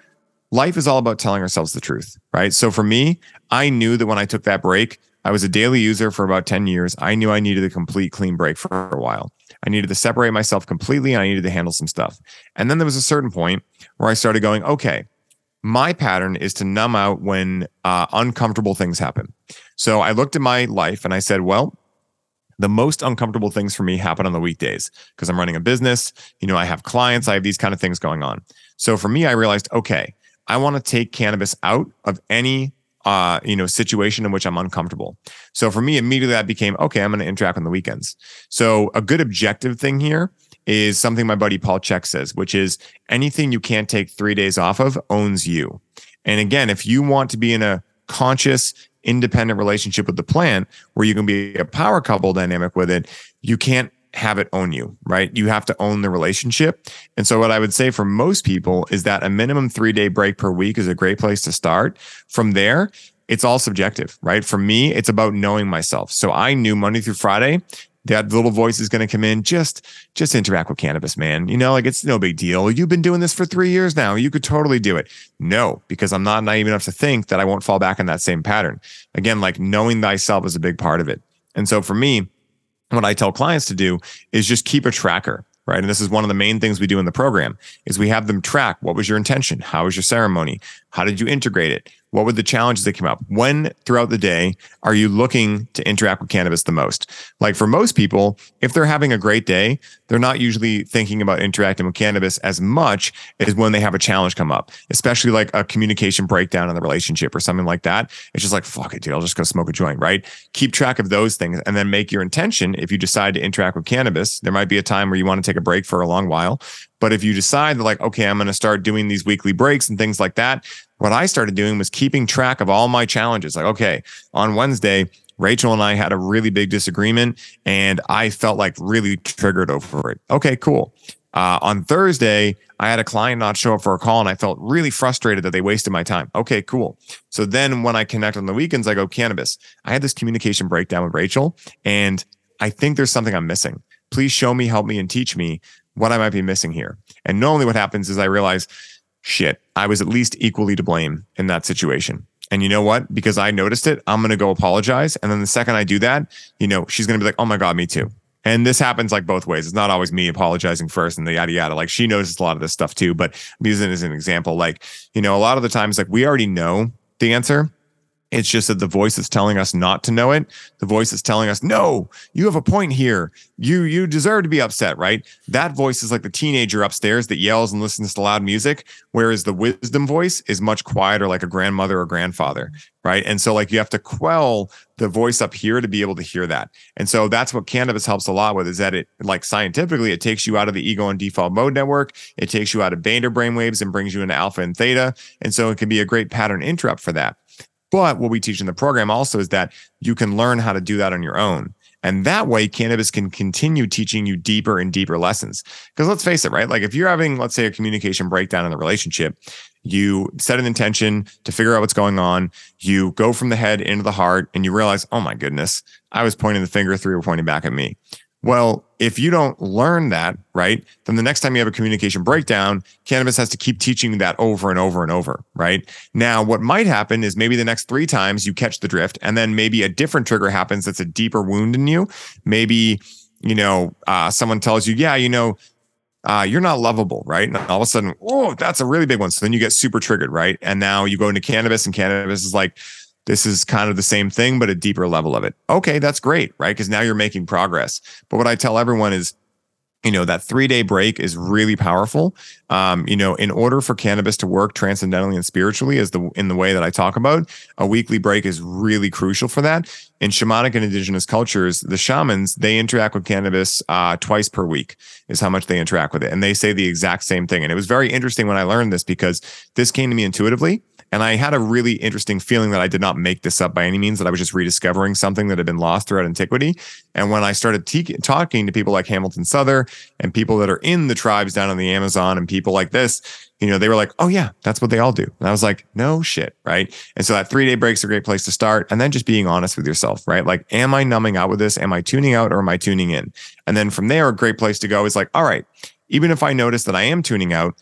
life is all about telling ourselves the truth, right? So for me, I knew that when I took that break, I was a daily user for about 10 years. I knew I needed a complete clean break for a while. I needed to separate myself completely. And I needed to handle some stuff. And then there was a certain point where I started going, okay, my pattern is to numb out when uh, uncomfortable things happen. So I looked at my life and I said, well, the most uncomfortable things for me happen on the weekdays because I'm running a business. You know, I have clients, I have these kind of things going on. So for me, I realized, okay, I want to take cannabis out of any uh, you know, situation in which I'm uncomfortable. So for me, immediately that became okay, I'm going to interact on the weekends. So a good objective thing here is something my buddy Paul Chek says, which is anything you can't take three days off of owns you. And again, if you want to be in a conscious, independent relationship with the plant where you can be a power couple dynamic with it, you can't have it own you, right? You have to own the relationship. And so, what I would say for most people is that a minimum three day break per week is a great place to start. From there, it's all subjective, right? For me, it's about knowing myself. So I knew Monday through Friday that little voice is going to come in just just interact with cannabis man you know like it's no big deal you've been doing this for three years now you could totally do it no because i'm not naive enough to think that i won't fall back in that same pattern again like knowing thyself is a big part of it and so for me what i tell clients to do is just keep a tracker right? And this is one of the main things we do in the program is we have them track what was your intention? How was your ceremony? How did you integrate it what were the challenges that came up? When throughout the day are you looking to interact with cannabis the most? Like for most people, if they're having a great day, they're not usually thinking about interacting with cannabis as much as when they have a challenge come up, especially like a communication breakdown in the relationship or something like that. It's just like, fuck it, dude, I'll just go smoke a joint, right? Keep track of those things and then make your intention. If you decide to interact with cannabis, there might be a time where you want to take a break for a long while. But if you decide that, like, okay, I'm going to start doing these weekly breaks and things like that, what I started doing was keeping track of all my challenges. Like, okay, on Wednesday, Rachel and I had a really big disagreement and I felt like really triggered over it. Okay, cool. Uh, on Thursday, I had a client not show up for a call and I felt really frustrated that they wasted my time. Okay, cool. So then when I connect on the weekends, I go, cannabis. I had this communication breakdown with Rachel and I think there's something I'm missing. Please show me, help me, and teach me what I might be missing here. And normally what happens is I realize shit, I was at least equally to blame in that situation. And you know what? Because I noticed it, I'm going to go apologize. And then the second I do that, you know, she's going to be like, oh my God, me too. And this happens like both ways. It's not always me apologizing first and the yada yada. Like she notices a lot of this stuff too. But I'm using it as an example. Like, you know, a lot of the times, like we already know the answer. It's just that the voice is telling us not to know it. The voice is telling us, no, you have a point here. You you deserve to be upset, right? That voice is like the teenager upstairs that yells and listens to loud music, whereas the wisdom voice is much quieter, like a grandmother or grandfather, right? And so like you have to quell the voice up here to be able to hear that. And so that's what cannabis helps a lot with is that it like scientifically it takes you out of the ego and default mode network. It takes you out of beta brainwaves and brings you into alpha and theta. And so it can be a great pattern interrupt for that. But what we teach in the program also is that you can learn how to do that on your own. And that way, cannabis can continue teaching you deeper and deeper lessons. Because let's face it, right? Like if you're having, let's say, a communication breakdown in the relationship, you set an intention to figure out what's going on. You go from the head into the heart and you realize, oh my goodness, I was pointing the finger, three were pointing back at me. Well, if you don't learn that, right, then the next time you have a communication breakdown, cannabis has to keep teaching that over and over and over, right? Now, what might happen is maybe the next three times you catch the drift, and then maybe a different trigger happens that's a deeper wound in you. Maybe, you know, uh, someone tells you, yeah, you know, uh, you're not lovable, right? And all of a sudden, oh, that's a really big one. So then you get super triggered, right? And now you go into cannabis, and cannabis is like, this is kind of the same thing, but a deeper level of it. Okay, that's great, right? Because now you're making progress. But what I tell everyone is, you know, that three day break is really powerful. Um, you know, in order for cannabis to work transcendentally and spiritually, as the in the way that I talk about, a weekly break is really crucial for that. In shamanic and indigenous cultures, the shamans they interact with cannabis uh, twice per week is how much they interact with it, and they say the exact same thing. And it was very interesting when I learned this because this came to me intuitively. And I had a really interesting feeling that I did not make this up by any means, that I was just rediscovering something that had been lost throughout antiquity. And when I started te- talking to people like Hamilton Souther and people that are in the tribes down in the Amazon and people like this, you know, they were like, oh, yeah, that's what they all do. And I was like, no shit. Right. And so that three day break is a great place to start. And then just being honest with yourself, right? Like, am I numbing out with this? Am I tuning out or am I tuning in? And then from there, a great place to go is like, all right, even if I notice that I am tuning out,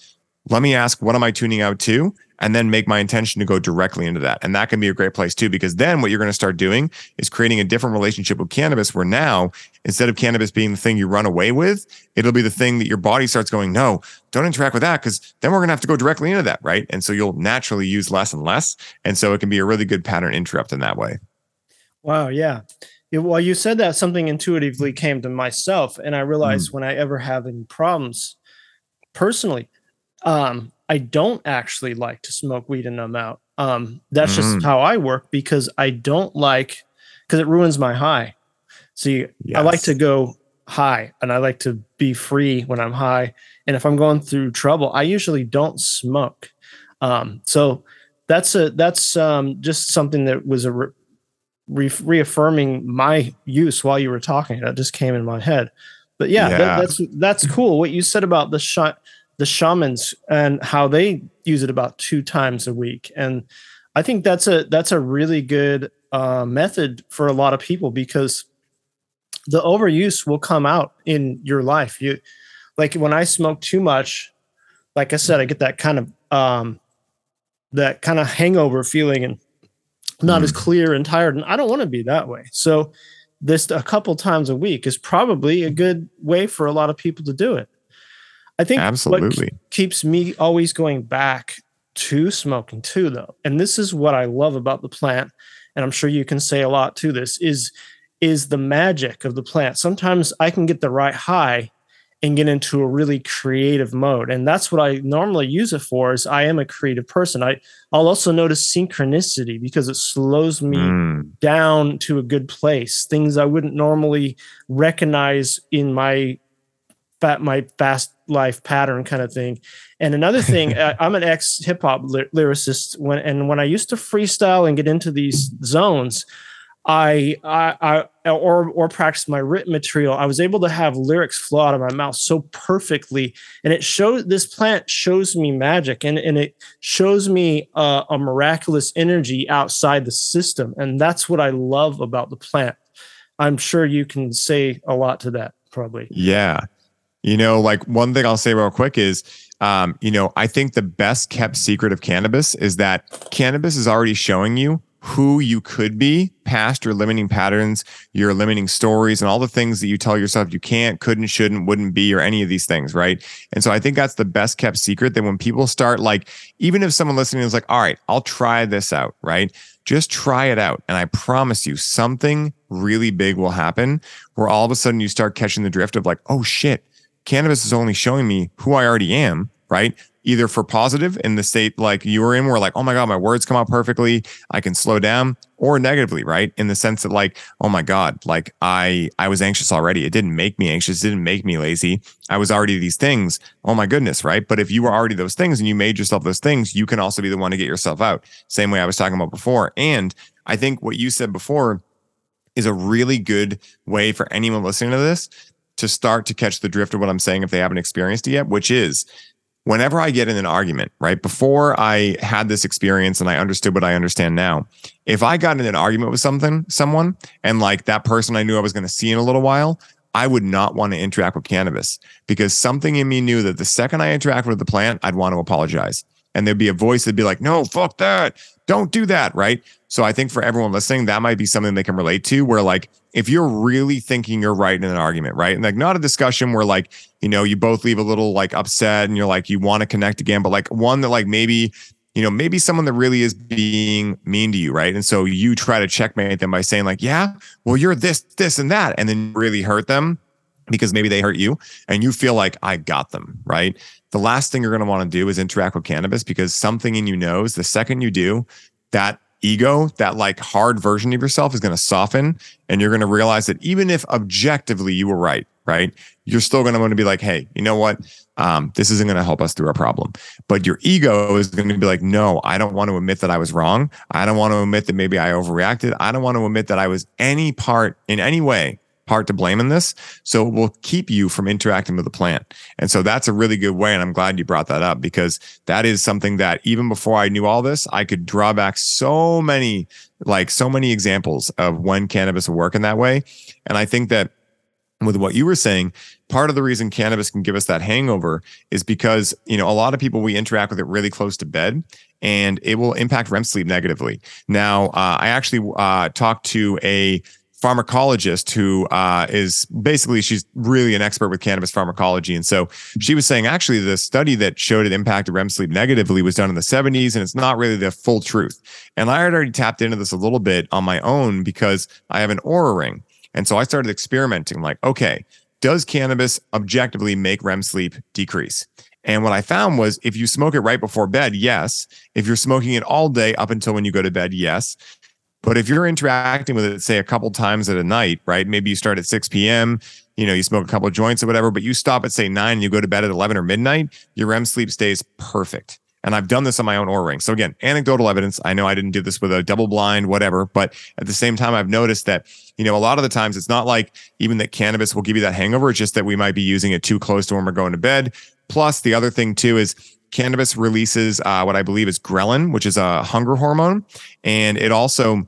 let me ask, what am I tuning out to? And then make my intention to go directly into that. And that can be a great place too, because then what you're going to start doing is creating a different relationship with cannabis where now instead of cannabis being the thing you run away with, it'll be the thing that your body starts going, no, don't interact with that because then we're going to have to go directly into that. Right. And so you'll naturally use less and less. And so it can be a really good pattern interrupt in that way. Wow. Yeah. well, you said that something intuitively came to myself. And I realized mm. when I ever have any problems personally, um, I don't actually like to smoke weed and numb out. Um, that's mm. just how I work because I don't like because it ruins my high. See, yes. I like to go high and I like to be free when I'm high. And if I'm going through trouble, I usually don't smoke. Um, so that's a that's um, just something that was a re- re- reaffirming my use while you were talking. That just came in my head. But yeah, yeah. That, that's that's cool. What you said about the shot, the shamans, and how they use it about two times a week, and I think that's a that's a really good uh, method for a lot of people because the overuse will come out in your life. You like when I smoke too much, like I said, I get that kind of um that kind of hangover feeling and not mm. as clear and tired. And I don't want to be that way. So this a couple times a week is probably a good way for a lot of people to do it. I think absolutely what keeps me always going back to smoking too, though, and this is what I love about the plant, and I'm sure you can say a lot to this is is the magic of the plant. Sometimes I can get the right high and get into a really creative mode. And that's what I normally use it for is I am a creative person. I, I'll also notice synchronicity because it slows me mm. down to a good place. Things I wouldn't normally recognize in my fat my fast life pattern kind of thing. And another thing, I'm an ex hip hop lyricist when and when I used to freestyle and get into these zones, I, I, I, or, or practice my written material, I was able to have lyrics flow out of my mouth so perfectly. And it shows this plant shows me magic and, and it shows me uh, a miraculous energy outside the system. And that's what I love about the plant. I'm sure you can say a lot to that, probably. Yeah. You know, like one thing I'll say real quick is, um, you know, I think the best kept secret of cannabis is that cannabis is already showing you who you could be past your limiting patterns, your limiting stories, and all the things that you tell yourself you can't, couldn't, shouldn't, wouldn't be, or any of these things, right? And so I think that's the best kept secret that when people start, like, even if someone listening is like, all right, I'll try this out, right? Just try it out. And I promise you, something really big will happen where all of a sudden you start catching the drift of like, oh shit, cannabis is only showing me who I already am, right? either for positive in the state like you were in, where like, oh my God, my words come out perfectly. I can slow down or negatively, right? In the sense that like, oh my God, like I, I was anxious already. It didn't make me anxious. It didn't make me lazy. I was already these things. Oh my goodness. Right. But if you were already those things and you made yourself those things, you can also be the one to get yourself out. Same way I was talking about before. And I think what you said before is a really good way for anyone listening to this to start to catch the drift of what I'm saying if they haven't experienced it yet, which is whenever I get in an argument, right before I had this experience and I understood what I understand now, if I got in an argument with something, someone, and like that person I knew I was going to see in a little while, I would not want to interact with cannabis because something in me knew that the second I interacted with the plant, I'd want to apologize. And there'd be a voice that'd be like, no, fuck that. Don't do that. Right. So I think for everyone listening, that might be something they can relate to where like if you're really thinking you're right in an argument, right? And like not a discussion where like, you know, you both leave a little like upset and you're like, you want to connect again, but like one that like maybe, you know, maybe someone that really is being mean to you, right? And so you try to checkmate them by saying, like, yeah, well, you're this, this, and that, and then really hurt them because maybe they hurt you and you feel like I got them, right? The last thing you're going to want to do is interact with cannabis because something in you knows the second you do, that ego, that like hard version of yourself is going to soften and you're going to realize that even if objectively you were right, right? You're still going to want to be like, hey, you know what? Um, this isn't going to help us through our problem. But your ego is going to be like, no, I don't want to admit that I was wrong. I don't want to admit that maybe I overreacted. I don't want to admit that I was any part in any way part to blame in this. So it will keep you from interacting with the plant. And so that's a really good way. And I'm glad you brought that up because that is something that even before I knew all this, I could draw back so many, like so many examples of when cannabis will work in that way. And I think that with what you were saying, part of the reason cannabis can give us that hangover is because, you know, a lot of people we interact with it really close to bed and it will impact REM sleep negatively. Now, uh, I actually uh, talked to a pharmacologist who uh, is basically she's really an expert with cannabis pharmacology and so she was saying actually the study that showed it impacted rem sleep negatively was done in the 70s and it's not really the full truth and i had already tapped into this a little bit on my own because i have an Oura ring and so I started experimenting like, okay, does cannabis objectively make REM sleep decrease? And what I found was if you smoke it right before bed, yes. If you're smoking it all day up until when you go to bed, yes. But if you're interacting with it, say a couple times at a night, right? Maybe you start at 6 p.m., you know, you smoke a couple of joints or whatever, but you stop at say nine and you go to bed at 11 or midnight, your REM sleep stays perfect. And I've done this on my own Oura ring. So again, anecdotal evidence. I know I didn't do this with a double blind, whatever, but at the same time, I've noticed that, you know, a lot of the times it's not like even that cannabis will give you that hangover. It's just that we might be using it too close to when we're going to bed. Plus, the other thing too is cannabis releases uh, what I believe is ghrelin, which is a hunger hormone. And it also,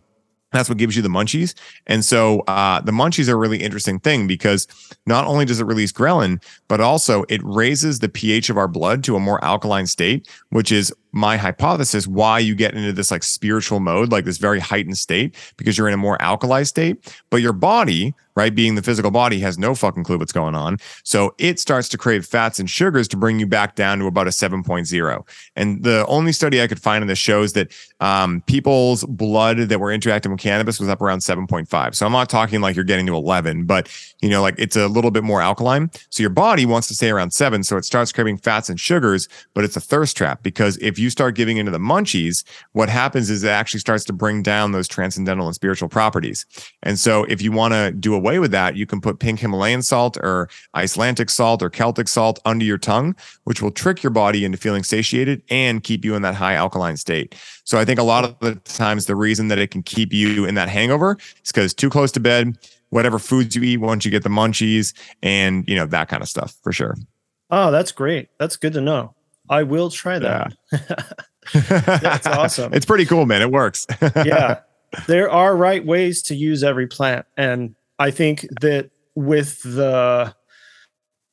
that's what gives you the munchies. And so uh, the munchies are a really interesting thing because not only does it release ghrelin, but also it raises the pH of our blood to a more alkaline state, which is my hypothesis why you get into this like spiritual mode, like this very heightened state, because you're in a more alkali state. But your body, right, being the physical body, has no fucking clue what's going on. So it starts to crave fats and sugars to bring you back down to about a 7.0. And the only study I could find in this shows that um, people's blood that were interacting with cannabis was up around 7.5. So I'm not talking like you're getting to 11, but you know, like it's a little bit more alkaline. So your body wants to stay around seven. So it starts craving fats and sugars, but it's a thirst trap because if you start giving into the munchies, what happens is it actually starts to bring down those transcendental and spiritual properties. And so if you want to do away with that, you can put pink Himalayan salt or Icelandic salt or Celtic salt under your tongue, which will trick your body into feeling satiated and keep you in that high alkaline state. So I think a lot of the times the reason that it can keep you in that hangover is because too close to bed, whatever foods you eat once you get the munchies and you know that kind of stuff for sure. Oh, that's great. That's good to know. I will try that. Yeah. That's awesome. it's pretty cool, man. It works. yeah. There are right ways to use every plant. And I think that with the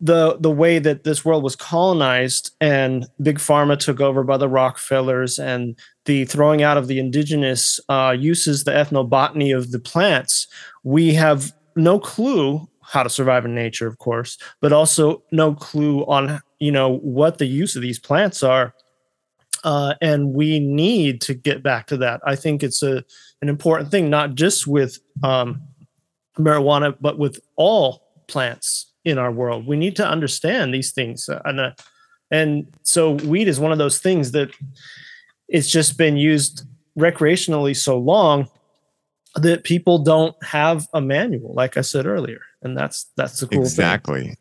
the the way that this world was colonized and big pharma took over by the rockefellers and the throwing out of the indigenous uh, uses the ethnobotany of the plants we have no clue how to survive in nature, of course, but also no clue on you know what the use of these plants are. Uh, and we need to get back to that. I think it's a an important thing, not just with um, marijuana, but with all plants in our world. We need to understand these things, uh, and uh, and so weed is one of those things that it's just been used recreationally so long that people don't have a manual, like I said earlier, and that's that's the cool exactly. Thing.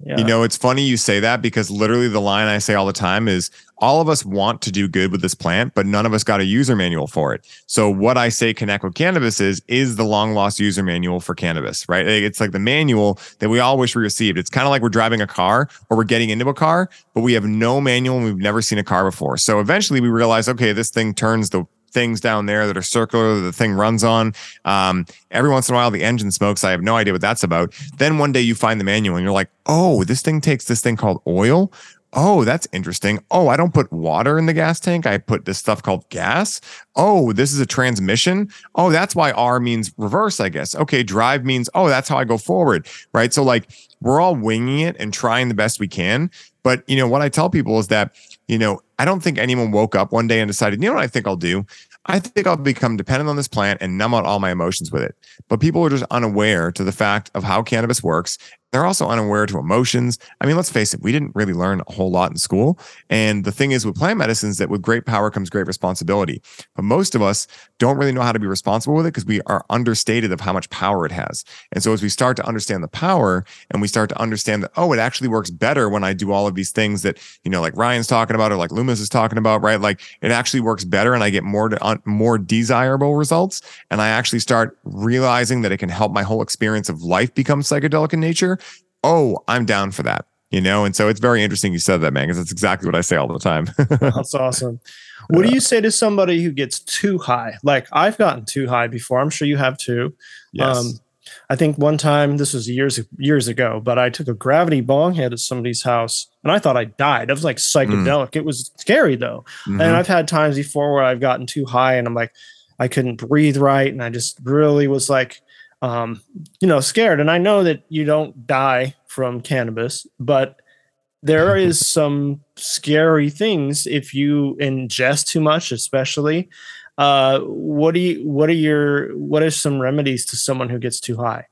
Yeah. You know, it's funny you say that because literally the line I say all the time is all of us want to do good with this plant, but none of us got a user manual for it. So what I say connect with cannabis is is the long lost user manual for cannabis, right? It's like the manual that we all wish we received. It's kind of like we're driving a car or we're getting into a car, but we have no manual and we've never seen a car before. So eventually we realize, okay, this thing turns the things down there that are circular that the thing runs on. Um, every once in a while, the engine smokes. I have no idea what that's about. Then one day you find the manual and you're like, oh, this thing takes this thing called oil. Oh, that's interesting. Oh, I don't put water in the gas tank. I put this stuff called gas. Oh, this is a transmission. Oh, that's why R means reverse, I guess. Okay, drive means, oh, that's how I go forward. Right. So, like, we're all winging it and trying the best we can. But, you know, what I tell people is that you know, I don't think anyone woke up one day and decided, you know what I think I'll do? I think I'll become dependent on this plant and numb out all my emotions with it. But people are just unaware to the fact of how cannabis works they're also unaware to emotions. I mean, let's face it, we didn't really learn a whole lot in school. And the thing is with plant medicines that with great power comes great responsibility. But most of us don't really know how to be responsible with it because we are understated of how much power it has. And so as we start to understand the power and we start to understand that, oh, it actually works better when I do all of these things that, you know, like Ryan's talking about or like Luemas is talking about, right? Like it actually works better and I get more to, uh, more desirable results. And I actually start realizing that it can help my whole experience of life become psychedelic in nature oh, I'm down for that. You know, and so it's very interesting you said that, man, because that's exactly what I say all the time. that's awesome. What do you say to somebody who gets too high? Like I've gotten too high before. I'm sure you have too. Yes. Um, I think one time this was years years ago, but I took a gravity bong hit at somebody's house and I thought I died. It was like psychedelic. Mm. It was scary though. Mm-hmm. And I've had times before where I've gotten too high and I'm like, I couldn't breathe right. And I just really was like, um, you know, scared. And I know that you don't die from cannabis, but there is some scary things if you ingest too much, especially. Uh, what do you what are your what are some remedies to someone who gets too high?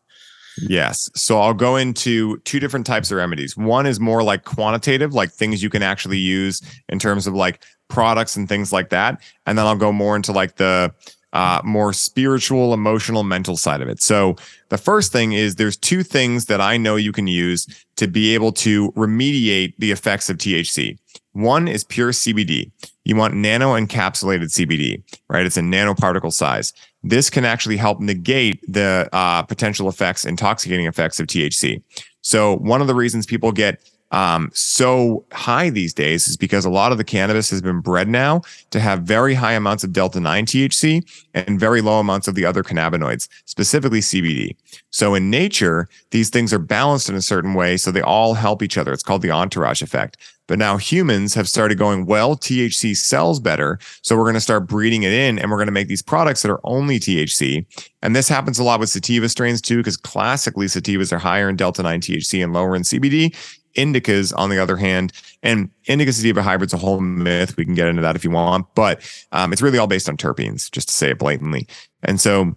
Yes. So I'll go into two different types of remedies. One is more like quantitative, like things you can actually use in terms of like products and things like that. And then I'll go more into like the uh, more spiritual, emotional, mental side of it. So the first thing is there's two things that I know you can use to be able to remediate the effects of THC. One is pure CBD. You want nano encapsulated CBD, right? It's a nanoparticle size. This can actually help negate the uh, potential effects, intoxicating effects of THC. So one of the reasons people get um, so high these days is because a lot of the cannabis has been bred now to have very high amounts of delta 9 THC and very low amounts of the other cannabinoids, specifically CBD. So in nature, these things are balanced in a certain way so they all help each other. It's called the entourage effect. But now humans have started going, well, THC sells better. So we're going to start breeding it in and we're going to make these products that are only THC. And this happens a lot with sativa strains too, because classically sativas are higher in delta 9 THC and lower in CBD. Indicas, on the other hand, and indica sativa hybrid's a whole myth. We can get into that if you want, but um, it's really all based on terpenes, just to say it blatantly. And so,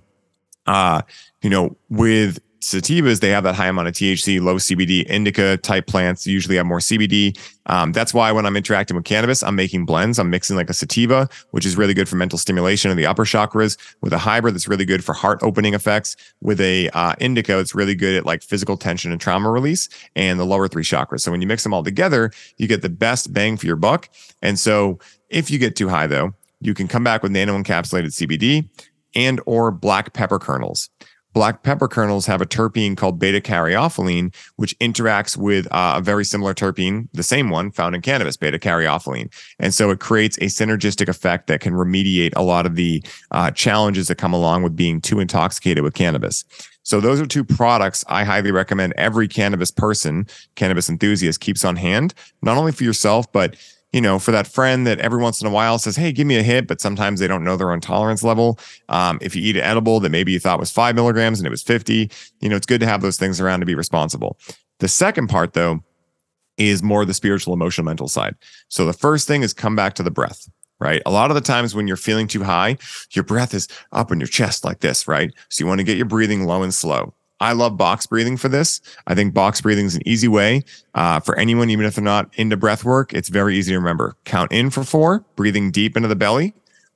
uh, you know, with sativas, they have that high amount of THC, low CBD. Indica type plants usually have more CBD. Um, that's why when I'm interacting with cannabis, I'm making blends. I'm mixing like a sativa, which is really good for mental stimulation in the upper chakras, with a hybrid that's really good for heart opening effects, with a uh, indica, it's really good at like physical tension and trauma release, and the lower three chakras. So when you mix them all together, you get the best bang for your buck. And so if you get too high though, you can come back with nano encapsulated CBD and or black pepper kernels black pepper kernels have a terpene called beta caryophyllene, which interacts with uh, a very similar terpene, the same one found in cannabis, beta caryophyllene. And so it creates a synergistic effect that can remediate a lot of the uh, challenges that come along with being too intoxicated with cannabis. So those are two products I highly recommend every cannabis person, cannabis enthusiast keeps on hand, not only for yourself, but you know, for that friend that every once in a while says, Hey, give me a hit, but sometimes they don't know their own tolerance level. Um, if you eat an edible that maybe you thought was five milligrams and it was 50, you know, it's good to have those things around to be responsible. The second part, though, is more the spiritual, emotional, mental side. So the first thing is come back to the breath, right? A lot of the times when you're feeling too high, your breath is up in your chest like this, right? So you want to get your breathing low and slow. I love box breathing for this. I think box breathing is an easy way uh, for anyone, even if they're not into breath work. It's very easy to remember. Count in for four, breathing deep into the belly,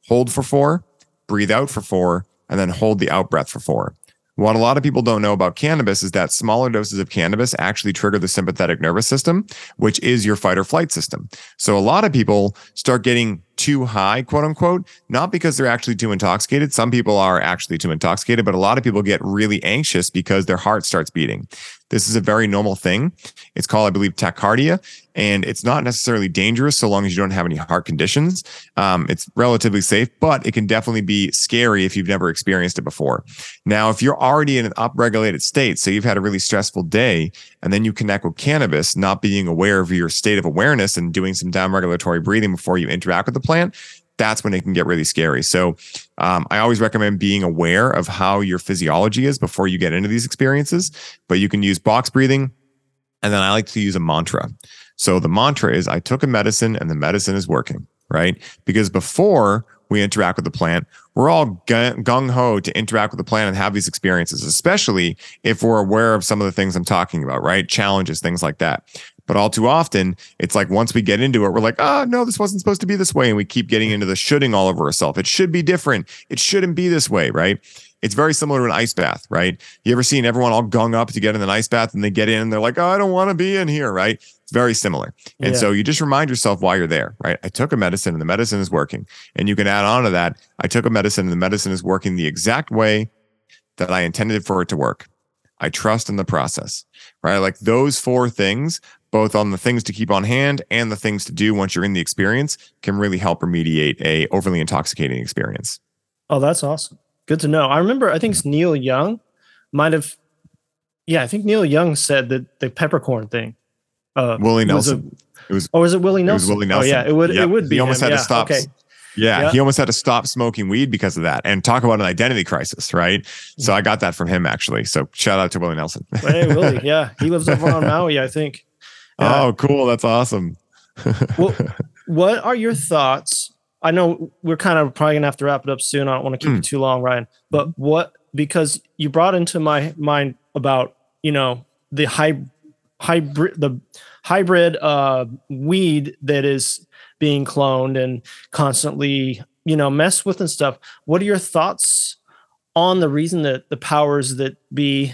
hold for four, breathe out for four, and then hold the out breath for four. What a lot of people don't know about cannabis is that smaller doses of cannabis actually trigger the sympathetic nervous system, which is your fight or flight system. So a lot of people start getting too high, quote unquote, not because they're actually too intoxicated. Some people are actually too intoxicated, but a lot of people get really anxious because their heart starts beating. This is a very normal thing. It's called, I believe, tachycardia, and it's not necessarily dangerous so long as you don't have any heart conditions. Um, it's relatively safe, but it can definitely be scary if you've never experienced it before. Now, if you're already in an upregulated state, so you've had a really stressful day, and then you connect with cannabis, not being aware of your state of awareness and doing some down regulatory breathing before you interact with the plant, that's when it can get really scary. So um, I always recommend being aware of how your physiology is before you get into these experiences. But you can use box breathing. And then I like to use a mantra. So the mantra is I took a medicine and the medicine is working, right? Because before we interact with the plant, we're all gung ho to interact with the plant and have these experiences, especially if we're aware of some of the things I'm talking about, right? Challenges, things like that. But all too often, it's like once we get into it, we're like, oh, no, this wasn't supposed to be this way. And we keep getting into the shoulding all over ourselves. It should be different. It shouldn't be this way, right? It's very similar to an ice bath, right? You ever seen everyone all gung up to get in an ice bath and they get in and they're like, oh, I don't want to be in here, right? It's very similar. And yeah. so you just remind yourself why you're there, right? I took a medicine and the medicine is working. And you can add on to that, I took a medicine and the medicine is working the exact way that I intended for it to work. I trust in the process, right? Like those four things both on the things to keep on hand and the things to do once you're in the experience can really help remediate a overly intoxicating experience. Oh, that's awesome. Good to know. I remember I think it's Neil Young might have. Yeah, I think Neil Young said that the peppercorn thing. Uh, Willie Nelson. A, it was. Or was it Willie Nelson? It was Willie Nelson. Oh yeah, it would. Yep. It would be. He almost him. had yeah. to stop. Okay. Yeah, he almost had to stop smoking weed because of that. And talk about an identity crisis, right? So I got that from him actually. So shout out to Willie Nelson. hey, Willie. Yeah, he lives over on Maui, I think. Yeah. Oh, cool. That's awesome. well, what are your thoughts? I know we're kind of probably gonna have to wrap it up soon. I don't want to keep mm. you too long, Ryan. But what because you brought into my mind about you know the high hybrid the hybrid uh, weed that is being cloned and constantly you know messed with and stuff. What are your thoughts on the reason that the powers that be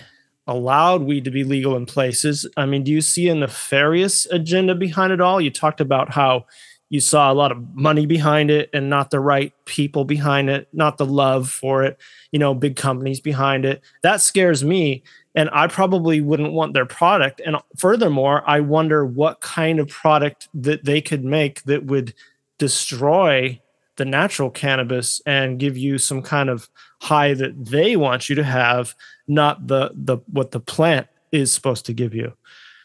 allowed weed to be legal in places? I mean, do you see a nefarious agenda behind it all? You talked about how you saw a lot of money behind it and not the right people behind it, not the love for it, you know, big companies behind it. That scares me. And I probably wouldn't want their product. And furthermore, I wonder what kind of product that they could make that would destroy the natural cannabis and give you some kind of high that they want you to have, not the the what the plant is supposed to give you.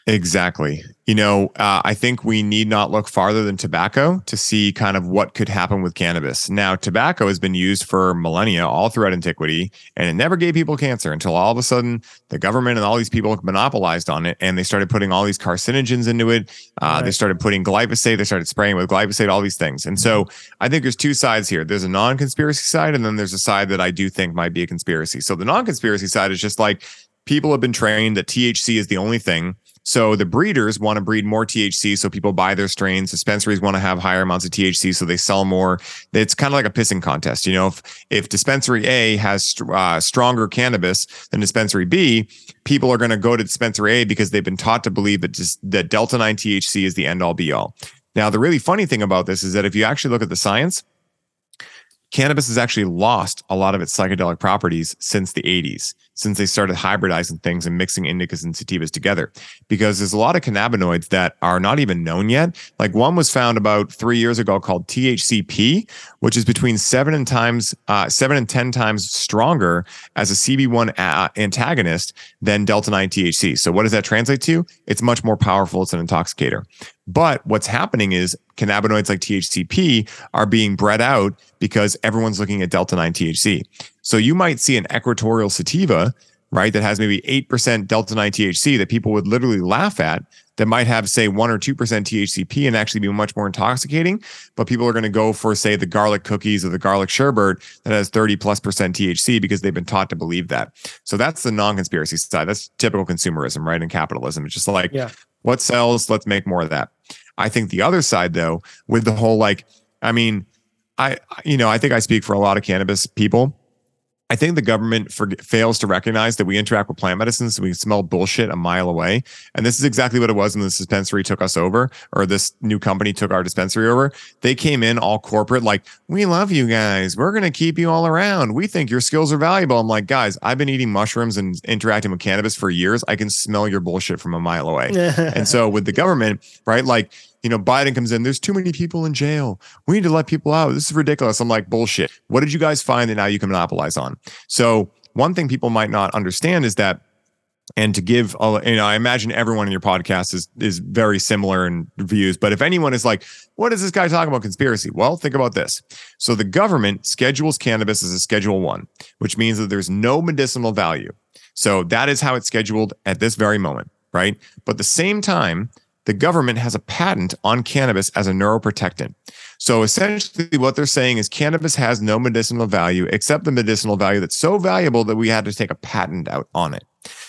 Exactly. You know, uh, I think we need not look farther than tobacco to see kind of what could happen with cannabis. Now, tobacco has been used for millennia, all throughout antiquity, and it never gave people cancer until all of a sudden the government and all these people monopolized on it and they started putting all these carcinogens into it. Uh, right. They started putting glyphosate, they started spraying with glyphosate, all these things. And so I think there's two sides here there's a non conspiracy side, and then there's a side that I do think might be a conspiracy. So the non conspiracy side is just like, people have been trained that THC is the only thing so the breeders want to breed more THC, so people buy their strains. Dispensaries want to have higher amounts of THC, so they sell more. It's kind of like a pissing contest. You know, if if dispensary A has uh, stronger cannabis than dispensary B, people are going to go to dispensary A because they've been taught to believe that just, that delta nine THC is the end all be all. Now, the really funny thing about this is that if you actually look at the science, cannabis has actually lost a lot of its psychedelic properties since the 80s since they started hybridizing things and mixing indicas and sativas together. Because there's a lot of cannabinoids that are not even known yet. Like one was found about three years ago called thcp which is between seven and times uh, seven and ten times stronger as a cb1 a- antagonist than delta 9 thc so what does that translate to? It's much more powerful. It's an intoxicator. But what's happening is cannabinoids like THCP are being bred out because everyone's looking at delta 9 THC. So you might see an equatorial sativa, right, that has maybe 8% delta 9 THC that people would literally laugh at that might have say 1 or 2% THCP and actually be much more intoxicating, but people are going to go for say the garlic cookies or the garlic sherbet that has 30 plus percent THC because they've been taught to believe that. So that's the non-conspiracy side. That's typical consumerism, right? And capitalism. It's just like yeah. what sells, let's make more of that. I think the other side though with the whole like I mean I you know, I think I speak for a lot of cannabis people I think the government for, fails to recognize that we interact with plant medicines. we smell bullshit a mile away. And this is exactly what it was when this dispensary took us over, or this new company took our dispensary over. They came in all corporate, like, we love you guys. We're going to keep you all around. We think your skills are valuable. I'm like, guys, I've been eating mushrooms and interacting with cannabis for years. I can smell your bullshit from a mile away. and so with the government, right? Like, you know, Biden comes in, there's too many people in jail. We need to let people out. This is ridiculous. I'm like, bullshit. What did you guys find that now you can monopolize on? So, one thing people might not understand is that and to give you know i imagine everyone in your podcast is is very similar in views but if anyone is like what is this guy talking about conspiracy well think about this so the government schedules cannabis as a schedule 1 which means that there's no medicinal value so that is how it's scheduled at this very moment right but at the same time the government has a patent on cannabis as a neuroprotectant. So essentially, what they're saying is cannabis has no medicinal value except the medicinal value that's so valuable that we had to take a patent out on it.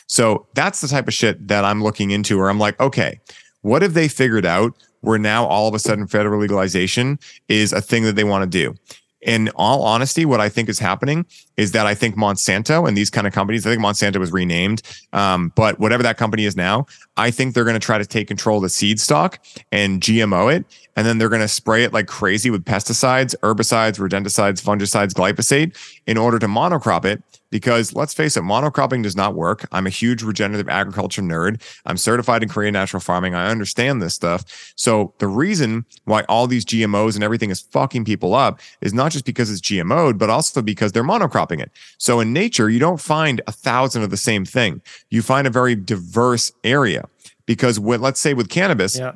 So that's the type of shit that I'm looking into where I'm like, okay, what have they figured out where now all of a sudden federal legalization is a thing that they want to do? In all honesty, what I think is happening is that I think Monsanto and these kind of companies, I think Monsanto was renamed, um, but whatever that company is now, I think they're going to try to take control of the seed stock and GMO it. And then they're going to spray it like crazy with pesticides, herbicides, rodenticides, fungicides, glyphosate in order to monocrop it because let's face it, monocropping does not work. I'm a huge regenerative agriculture nerd. I'm certified in Korean natural farming. I understand this stuff. So the reason why all these GMOs and everything is fucking people up is not just because it's GMO'd, but also because they're monocropping it. So in nature, you don't find a thousand of the same thing. You find a very diverse area because when, let's say with cannabis, Yeah.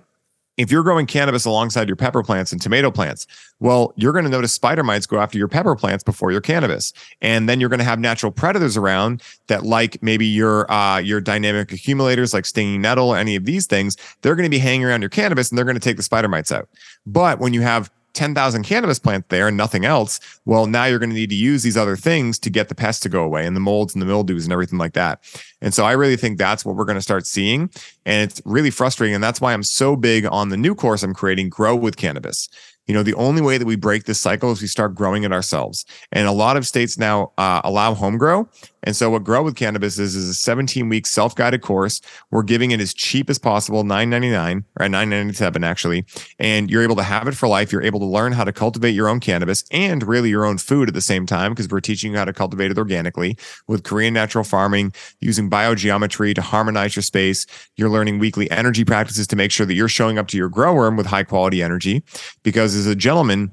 If you're growing cannabis alongside your pepper plants and tomato plants, well, you're going to notice spider mites go after your pepper plants before your cannabis, and then you're going to have natural predators around that, like maybe your uh, your dynamic accumulators, like stinging nettle, or any of these things, they're going to be hanging around your cannabis and they're going to take the spider mites out. But when you have 10,000 cannabis plants there and nothing else, well, now you're going to need to use these other things to get the pests to go away and the molds and the mildews and everything like that. And so I really think that's what we're going to start seeing. And it's really frustrating. And that's why I'm so big on the new course I'm creating, Grow with Cannabis. You know, the only way that we break this cycle is we start growing it ourselves. And a lot of states now uh, allow home grow. And so what Grow with Cannabis is is a 17 week self guided course. We're giving it as cheap as possible, 9.99 or 9.97 actually. And you're able to have it for life. You're able to learn how to cultivate your own cannabis and really your own food at the same time because we're teaching you how to cultivate it organically with Korean natural farming, using biogeometry to harmonize your space. You're learning weekly energy practices to make sure that you're showing up to your grow room with high quality energy. Because as a gentleman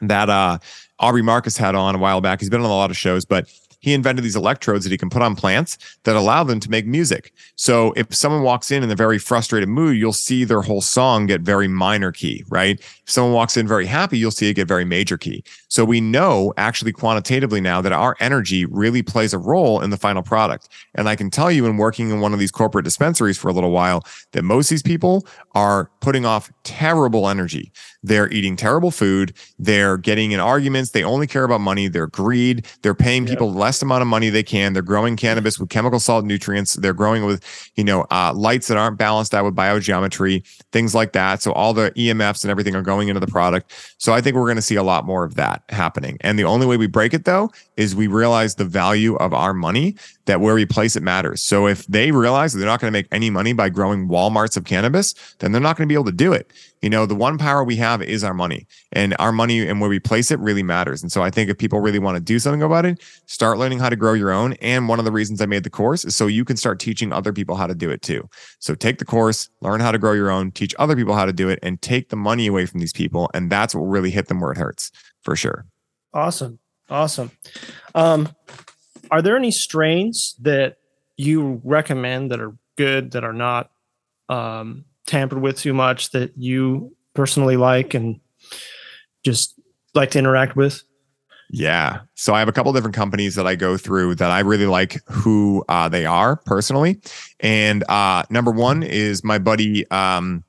that uh Aubrey Marcus had on a while back, he's been on a lot of shows, but he invented these electrodes that he can put on plants that allow them to make music. So if someone walks in in a very frustrated mood, you'll see their whole song get very minor key, right? If someone walks in very happy, you'll see it get very major key. So we know actually quantitatively now that our energy really plays a role in the final product. And I can tell you in working in one of these corporate dispensaries for a little while that most of these people are putting off terrible energy. They're eating terrible food. They're getting in arguments. They only care about money. They're greed. They're paying people the less amount of money they can. They're growing cannabis with chemical salt nutrients. They're growing with, you know, uh, lights that aren't balanced out with biogeometry, things like that. So all the EMFs and everything are going into the product. So I think we're going to see a lot more of that happening. And the only way we break it though is we realize the value of our money that where we place it matters. So if they realize they're not going to make any money by growing Walmarts of cannabis, then they're not going to be able to do it. You know, the one power we have is our money, and our money and where we place it really matters. And so I think if people really want to do something about it, start learning how to grow your own. And one of the reasons I made the course is so you can start teaching other people how to do it too. So take the course, learn how to grow your own, teach other people how to do it, and take the money away from these people. And that's what really hit them where it hurts for sure. Awesome. Awesome. Um, are there any strains that you recommend that are good that are not um, tampered with too much that you personally like and just like to interact with? Yeah. So I have a couple different companies that I go through that I really like who uh, they are personally. And uh, number one is my buddy, um,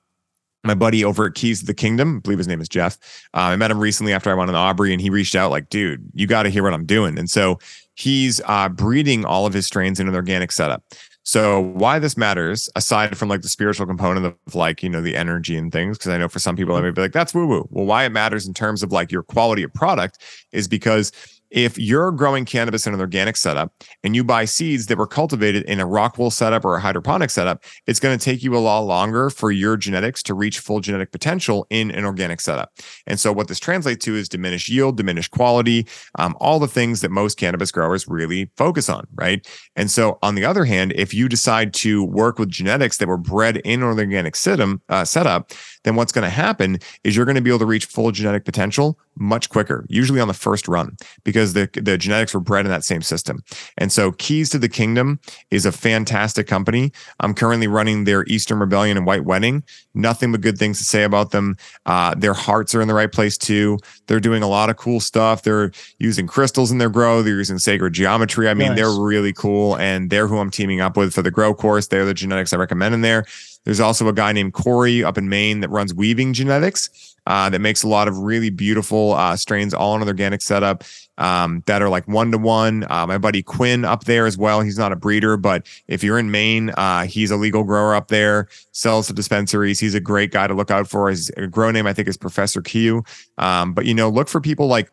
my buddy over at Keys of the Kingdom. I believe his name is Jeff. Uh, I met him recently after I went on Aubrey, and he reached out like, "Dude, you got to hear what I'm doing." And so he's uh, breeding all of his strains in an organic setup. So why this matters, aside from like the spiritual component of like you know the energy and things, because I know for some people that mm-hmm. may be like that's woo woo. Well, why it matters in terms of like your quality of product is because if you're growing cannabis in an organic setup and you buy seeds that were cultivated in a rock wool setup or a hydroponic setup, it's going to take you a lot longer for your genetics to reach full genetic potential in an organic setup. And so, what this translates to is diminished yield, diminished quality, um, all the things that most cannabis growers really focus on, right? And so, on the other hand, if you decide to work with genetics that were bred in an organic uh, setup, then what's going to happen is you're going to be able to reach full genetic potential much quicker, usually on the first run, because the, the genetics were bred in that same system. And so, Keys to the Kingdom is a fantastic company. I'm currently running their Eastern Rebellion and White Wedding. Nothing but good things to say about them. Uh, their hearts are in the right place too. They're doing a lot of cool stuff. They're using crystals in their grow. They're using sacred geometry. I mean, Nice. they're really cool. And they're who I'm teaming up with for the grow course. They're the genetics I recommend in there. There's also a guy named Corey up in Maine that runs Weaving Genetics uh, that makes a lot of really beautiful uh, strains all in an organic setup um, that are like one to one. My buddy Quinn up there as well. He's not a breeder, but if you're in Maine, uh, he's a legal grower up there, sells to dispensaries. He's a great guy to look out for. His grow name, I think, is Professor Q. Um, but, you know, look for people like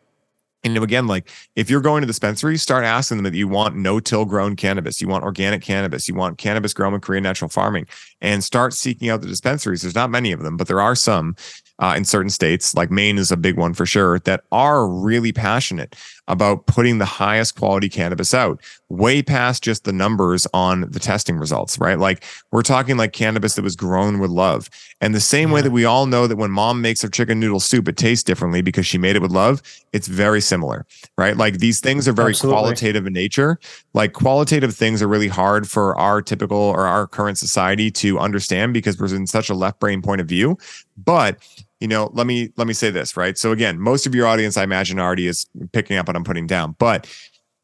and again, like if you're going to dispensaries, start asking them that you want no-till grown cannabis, you want organic cannabis, you want cannabis grown with Korean natural farming, and start seeking out the dispensaries. There's not many of them, but there are some uh, in certain states, like Maine is a big one for sure, that are really passionate about putting the highest quality cannabis out, way past just the numbers on the testing results, right? Like we're talking like cannabis that was grown with love. And the same yeah. way that we all know that when mom makes her chicken noodle soup, it tastes differently because she made it with love, it's very similar, right? Like these things are very Absolutely. qualitative in nature. Like qualitative things are really hard for our typical or our current society to understand because we're in such a left brain point of view. But you know, let me let me say this, right? So again, most of your audience, I imagine, already is picking up what I'm putting down. But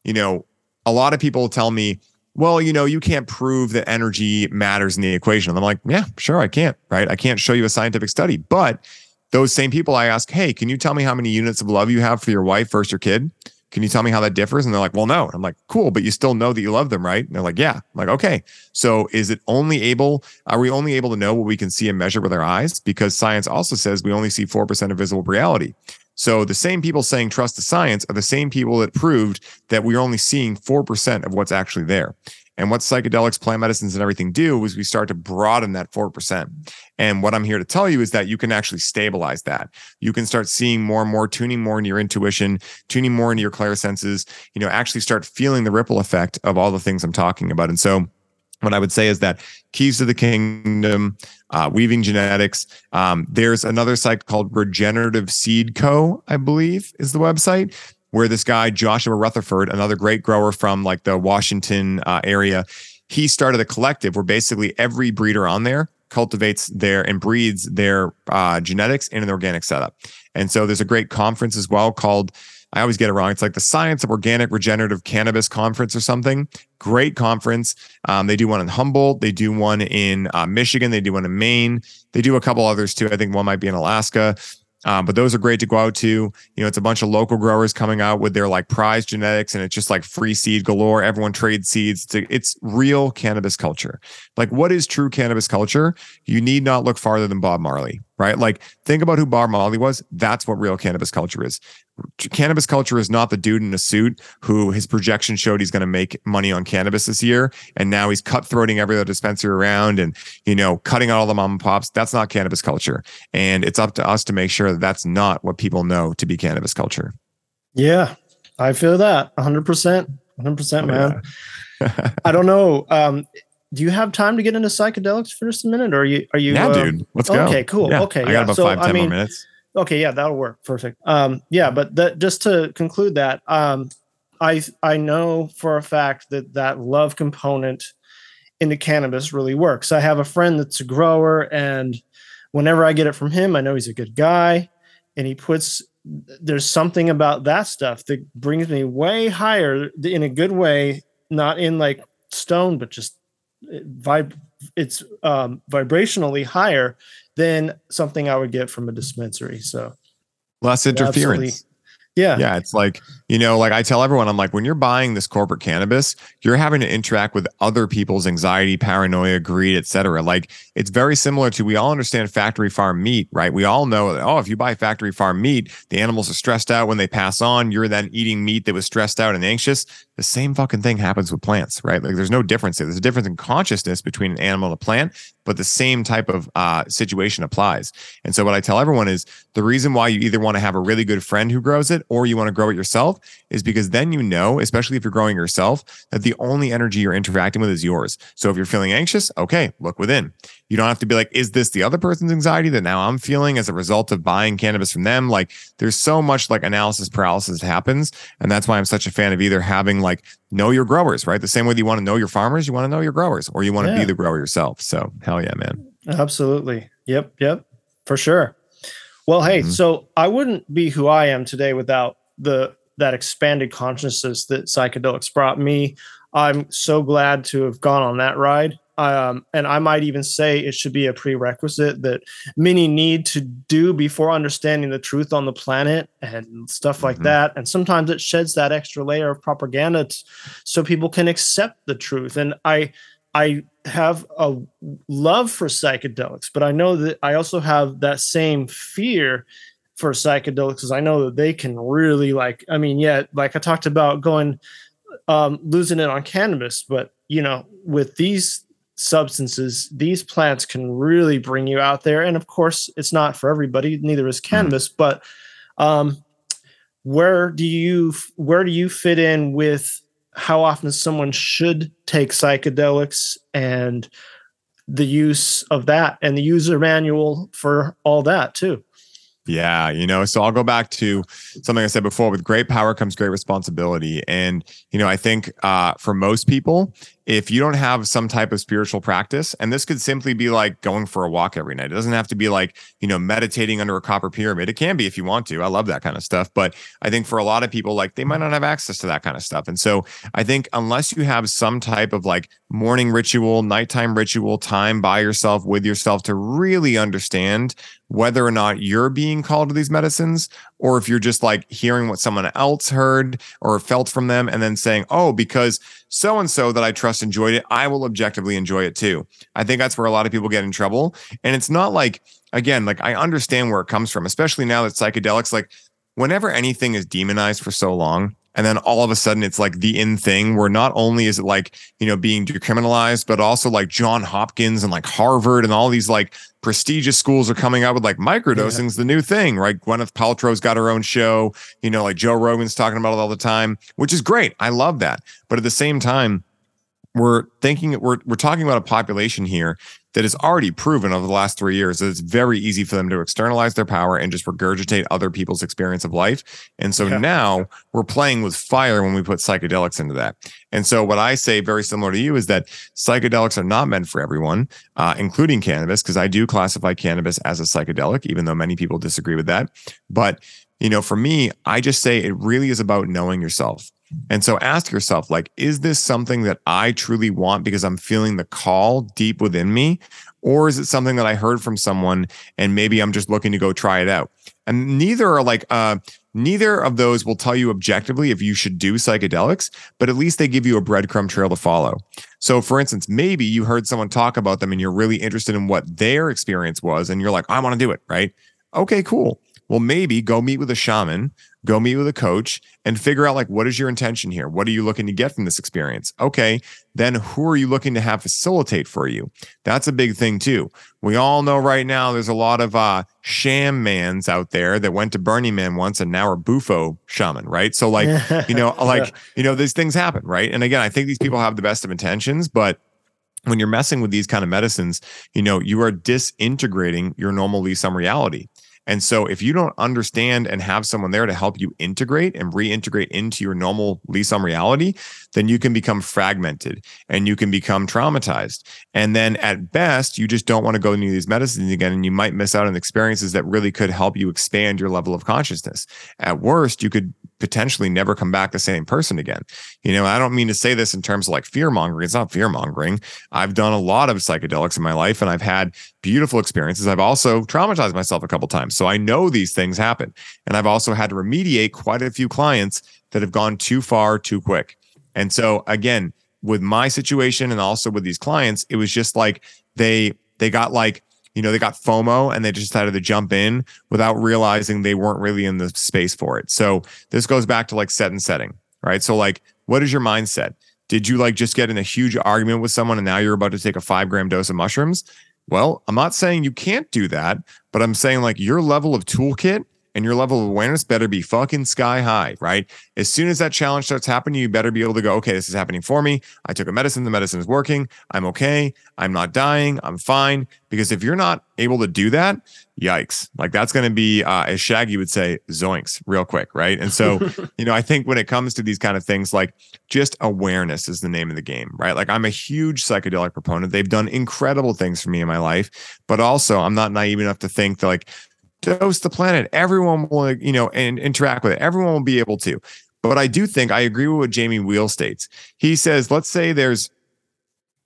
you know, a lot of people tell me, well, you know, you can't prove that energy matters in the equation. And I'm like, yeah, sure, I can't, right? I can't show you a scientific study. But those same people I ask, hey, can you tell me how many units of love you have for your wife versus your kid? Can you tell me how that differs? And they're like, well, no. I'm like, cool, but you still know that you love them, right? And they're like, yeah. I'm like, okay. So is it only able, are we only able to know what we can see and measure with our eyes? Because science also says we only see 4% of visible reality. So the same people saying trust the science are the same people that proved that we're only seeing 4% of what's actually there. And what psychedelics, plant medicines, and everything do is we start to broaden that 4%. And what I'm here to tell you is that you can actually stabilize that. You can start seeing more and more, tuning more into your intuition, tuning more into your clairsenses, you know, actually start feeling the ripple effect of all the things I'm talking about. And so what I would say is that keys to the kingdom, uh, weaving genetics. Um, there's another site called Regenerative Seed Co. I believe is the website where this guy Joshua Rutherford, another great grower from like the Washington uh, area, he started a collective where basically every breeder on there cultivates their and breeds their uh, genetics in an organic setup. And so there's a great conference as well called I always get it wrong. It's like the Science of Organic Regenerative Cannabis Conference or something. Great conference. Um, they do one in Humboldt. They do one in uh, Michigan. They do one in Maine. They do a couple others too. I think one might be in Alaska. Um, but those are great to go out to. You know, it's a bunch of local growers coming out with their like prize genetics, and it's just like free seed galore. Everyone trades seeds. It's, it's real cannabis culture. Like, what is true cannabis culture? You need not look farther than Bob Marley, right? Like, think about who Bob Marley was. That's what real cannabis culture is. Cannabis culture is not the dude in a suit who his projection showed he's going to make money on cannabis this year and now he's cutthroating every other dispensary around and you know cutting out all the mom and pops. That's not cannabis culture. And it's up to us to make sure that that's not what people know to be cannabis culture. Yeah i feel that. 100% 100% man. yeah. i don't know. Um do you have time to get into psychedelics for just a minute or are you are you yeah uh, dude let's go okay cool yeah, okay i got yeah. about so, five ten I mean, more minutes Okay, yeah, that'll work. Perfect. Um, yeah, but that, just to conclude that, um, I I know for a fact that that love component into cannabis really works. I have a friend that's a grower, and whenever I get it from him, I know he's a good guy, and he puts. There's something about that stuff that brings me way higher in a good way, not in like stone, but just vibe. It's um, vibrationally higher than something I would get from a dispensary. So less interference. Yeah. Yeah. It's like, you know, like I tell everyone, I'm like, when you're buying this corporate cannabis, you're having to interact with other people's anxiety, paranoia, greed, etc. Like it's very similar to we all understand factory farm meat, right? We all know that, oh, if you buy factory farm meat, the animals are stressed out when they pass on. You're then eating meat that was stressed out and anxious. The same fucking thing happens with plants, right? Like there's no difference. There's a difference in consciousness between an animal and a plant, but the same type of uh, situation applies. And so what I tell everyone is the reason why you either want to have a really good friend who grows it or you want to grow it yourself is because then you know, especially if you're growing yourself, that the only energy you're interacting with is yours. So if you're feeling anxious, okay, look within. You don't have to be like, is this the other person's anxiety that now I'm feeling as a result of buying cannabis from them? Like there's so much like analysis paralysis happens. And that's why I'm such a fan of either having like know your growers, right? The same way that you want to know your farmers, you want to know your growers, or you want to yeah. be the grower yourself. So hell yeah, man. Absolutely. Yep. Yep. For sure. Well, hey, mm-hmm. so I wouldn't be who I am today without the that expanded consciousness that psychedelics brought me. I'm so glad to have gone on that ride. Um, and I might even say it should be a prerequisite that many need to do before understanding the truth on the planet and stuff like mm-hmm. that. And sometimes it sheds that extra layer of propaganda t- so people can accept the truth. And I, I have a love for psychedelics, but I know that I also have that same fear for psychedelics because I know that they can really like. I mean, yeah, like I talked about going um, losing it on cannabis, but you know, with these substances, these plants can really bring you out there. And of course, it's not for everybody. Neither is mm-hmm. cannabis, mm. but um, where do you where do you fit in with how often someone should take psychedelics and the use of that and the user manual for all that too yeah, you know, so I'll go back to something I said before with great power comes great responsibility. And, you know, I think uh, for most people, if you don't have some type of spiritual practice, and this could simply be like going for a walk every night. It doesn't have to be like, you know, meditating under a copper pyramid. It can be if you want to. I love that kind of stuff. But I think for a lot of people, like they might not have access to that kind of stuff. And so I think unless you have some type of like morning ritual, nighttime ritual, time by yourself with yourself to really understand whether or not you're being called to these medicines or if you're just like hearing what someone else heard or felt from them and then saying, oh, because so and so that I trust enjoyed it, I will objectively enjoy it too. I think that's where a lot of people get in trouble. And it's not like, again, like I understand where it comes from, especially now that psychedelics, like whenever anything is demonized for so long, and then all of a sudden it's like the in thing where not only is it like you know being decriminalized but also like john hopkins and like harvard and all these like prestigious schools are coming out with like microdosing's yeah. the new thing right? Gwyneth paltrow's got her own show you know like joe rogan's talking about it all the time which is great. I love that. But at the same time we're thinking we're we're talking about a population here that is already proven over the last three years that it's very easy for them to externalize their power and just regurgitate other people's experience of life. And so yeah. now we're playing with fire when we put psychedelics into that. And so what I say, very similar to you, is that psychedelics are not meant for everyone, uh, including cannabis, because I do classify cannabis as a psychedelic, even though many people disagree with that. But you know, for me, I just say it really is about knowing yourself. And so ask yourself, like, is this something that I truly want because I'm feeling the call deep within me? Or is it something that I heard from someone and maybe I'm just looking to go try it out? And neither are like, uh, neither of those will tell you objectively if you should do psychedelics, but at least they give you a breadcrumb trail to follow. So, for instance, maybe you heard someone talk about them and you're really interested in what their experience was and you're like, I want to do it, right? Okay, cool. Well, maybe go meet with a shaman go meet with a coach and figure out like what is your intention here? What are you looking to get from this experience? Okay then who are you looking to have facilitate for you? That's a big thing too. We all know right now there's a lot of uh sham mans out there that went to burning man once and now are bufo shaman right? So like you know like you know these things happen right? And again i think these people have the best of intentions but when you're messing with these kind of medicines, you know, you are disintegrating your normal on reality. And so if you don't understand and have someone there to help you integrate and reintegrate into your normal lease on reality, then you can become fragmented and you can become traumatized. And then at best, you just don't want to go into these medicines again. And you might miss out on experiences that really could help you expand your level of consciousness. At worst, you could potentially never come back the same person again. You know, I don't mean to say this in terms of like fear mongering. It's not fear mongering. I've done a lot of psychedelics in my life and I've had beautiful experiences. I've also traumatized myself a couple times. So I know these things happen. And I've also had to remediate quite a few clients that have gone too far too quick. And so again, with my situation and also with these clients, it was just like they they got like you know, they got FOMO and they just decided to jump in without realizing they weren't really in the space for it. So this goes back to like set and setting, right? So like, what is your mindset? Did you like just get in a huge argument with someone and now you're about to take a five gram dose of mushrooms? Well, I'm not saying you can't do that, but I'm saying like your level of toolkit and your level of awareness better be fucking sky high, right? As soon as that challenge starts happening, you better be able to go, okay, this is happening for me. I took a medicine, the medicine is working. I'm okay. I'm not dying. I'm fine. Because if you're not able to do that, yikes. Like that's going to be, uh, as Shaggy would say, zoinks real quick, right? And so, you know, I think when it comes to these kind of things, like just awareness is the name of the game, right? Like I'm a huge psychedelic proponent. They've done incredible things for me in my life, but also I'm not naive enough to think that like dose the planet. Everyone will, you know, and interact with it. Everyone will be able to. But I do think I agree with what Jamie Wheal states. He says, let's say there's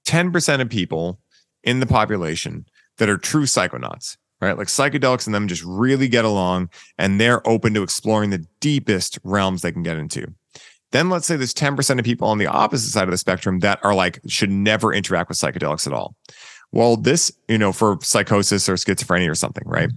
10% of people in the population that are true psychonauts, right? Like psychedelics and them just really get along and they're open to exploring the deepest realms they can get into. Then let's say there's 10% of people on the opposite side of the spectrum that are like, should never interact with psychedelics at all. Well, this, you know, for psychosis or schizophrenia or something, right?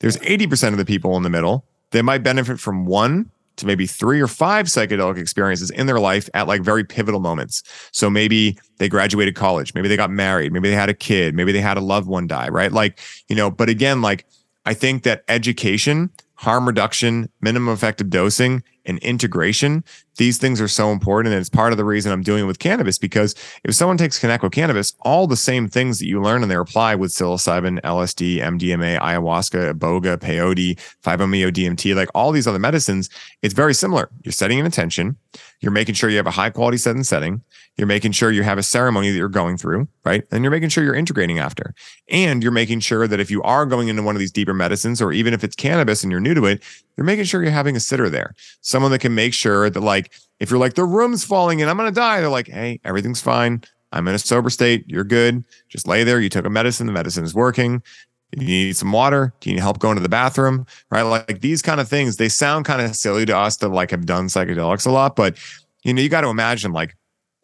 There's 80% of the people in the middle that might benefit from one to maybe three or five psychedelic experiences in their life at like very pivotal moments. So maybe they graduated college, maybe they got married, maybe they had a kid, maybe they had a loved one die, right? Like, you know, but again, like I think that education harm reduction, minimum effective dosing, and integration. These things are so important. And it's part of the reason I'm doing it with cannabis because if someone takes Kaneko cannabis, all the same things that you learn and they apply with psilocybin, LSD, MDMA, ayahuasca, iboga, peyote, 5-MeO DMT, like all these other medicines, it's very similar. You're setting an intention. You're making sure you have a high quality set and setting. You're making sure you have a ceremony that you're going through, right? And you're making sure you're integrating after. And you're making sure that if you are going into one of these deeper medicines, or even if it's cannabis and you're new to it, you're making sure you're having a sitter there, someone that can make sure that, like, if you're like, the room's falling and I'm going to die, they're like, hey, everything's fine. I'm in a sober state. You're good. Just lay there. You took a medicine. The medicine is working. You need some water. Do you need help going to the bathroom? Right. Like, like these kind of things, they sound kind of silly to us that like have done psychedelics a lot, but you know, you got to imagine like,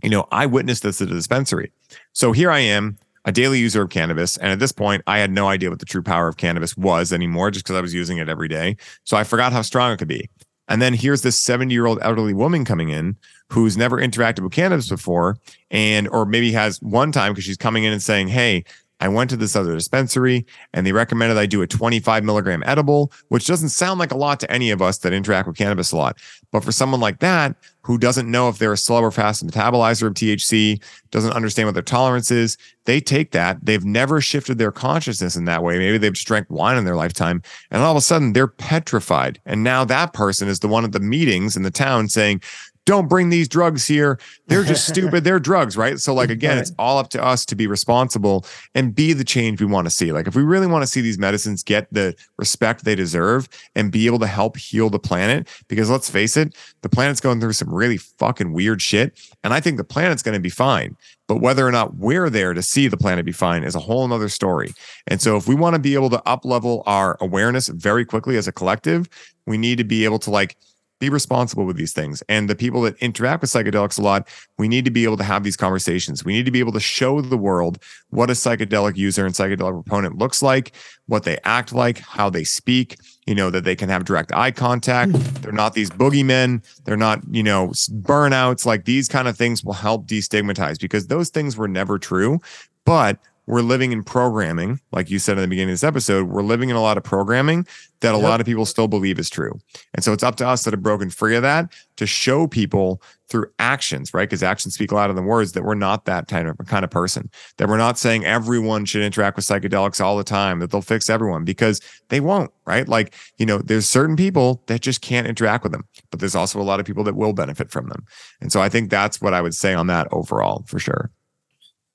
you know, I witnessed this at a dispensary. So here I am, a daily user of cannabis. And at this point, I had no idea what the true power of cannabis was anymore just because I was using it every day. So I forgot how strong it could be. And then here's this 70 year old elderly woman coming in who's never interacted with cannabis before, and or maybe has one time because she's coming in and saying, Hey, I went to this other dispensary and they recommended I do a 25 milligram edible, which doesn't sound like a lot to any of us that interact with cannabis a lot. But for someone like that, who doesn't know if they're a slow or fast metabolizer of THC, doesn't understand what their tolerance is, they take that. They've never shifted their consciousness in that way. Maybe they've just drank wine in their lifetime. And all of a sudden they're petrified. And now that person is the one at the meetings in the town saying, don't bring these drugs here. They're just stupid. They're drugs, right? So, like, again, it's all up to us to be responsible and be the change we want to see. Like, if we really want to see these medicines get the respect they deserve and be able to help heal the planet, because let's face it, the planet's going through some really fucking weird shit. And I think the planet's going to be fine. But whether or not we're there to see the planet be fine is a whole nother story. And so, if we want to be able to up level our awareness very quickly as a collective, we need to be able to, like, be responsible with these things. And the people that interact with psychedelics a lot, we need to be able to have these conversations. We need to be able to show the world what a psychedelic user and psychedelic proponent looks like, what they act like, how they speak, you know, that they can have direct eye contact. Mm. They're not these boogeymen. They're not, you know, burnouts. Like these kind of things will help destigmatize because those things were never true. But we're living in programming, like you said in the beginning of this episode, we're living in a lot of programming that a yep. lot of people still believe is true. And so it's up to us that have broken free of that to show people through actions, right? Because actions speak louder than words that we're not that kind of kind of person. That we're not saying everyone should interact with psychedelics all the time, that they'll fix everyone because they won't, right? Like, you know, there's certain people that just can't interact with them, but there's also a lot of people that will benefit from them. And so I think that's what I would say on that overall for sure.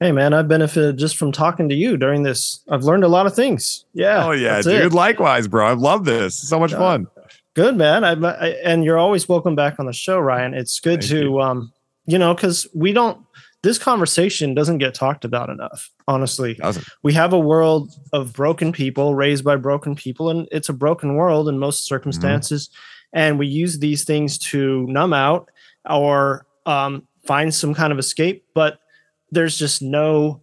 Hey man, I've benefited just from talking to you during this. I've learned a lot of things. Yeah. Oh yeah, dude. It. Likewise, bro. I love this. so much fun. Good man. I, I, and you're always welcome back on the show, Ryan. It's good Thank to you. um, you know, because we don't. This conversation doesn't get talked about enough. Honestly, we have a world of broken people raised by broken people, and it's a broken world in most mm-hmm. circumstances. Mm-hmm. And we use these things to numb out or um, find some kind of escape, but there's just no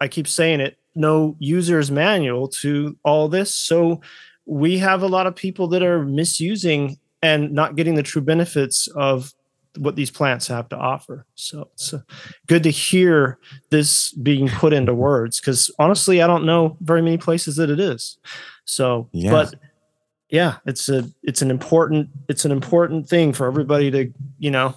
i keep saying it no user's manual to all this. So we have a lot of people that are misusing and not getting the true benefits of what these plants have to offer. So it's uh, good to hear this being put into words because honestly i don't know very many places that it is. So yeah. but yeah it's a it's an important it's an important thing for everybody to you know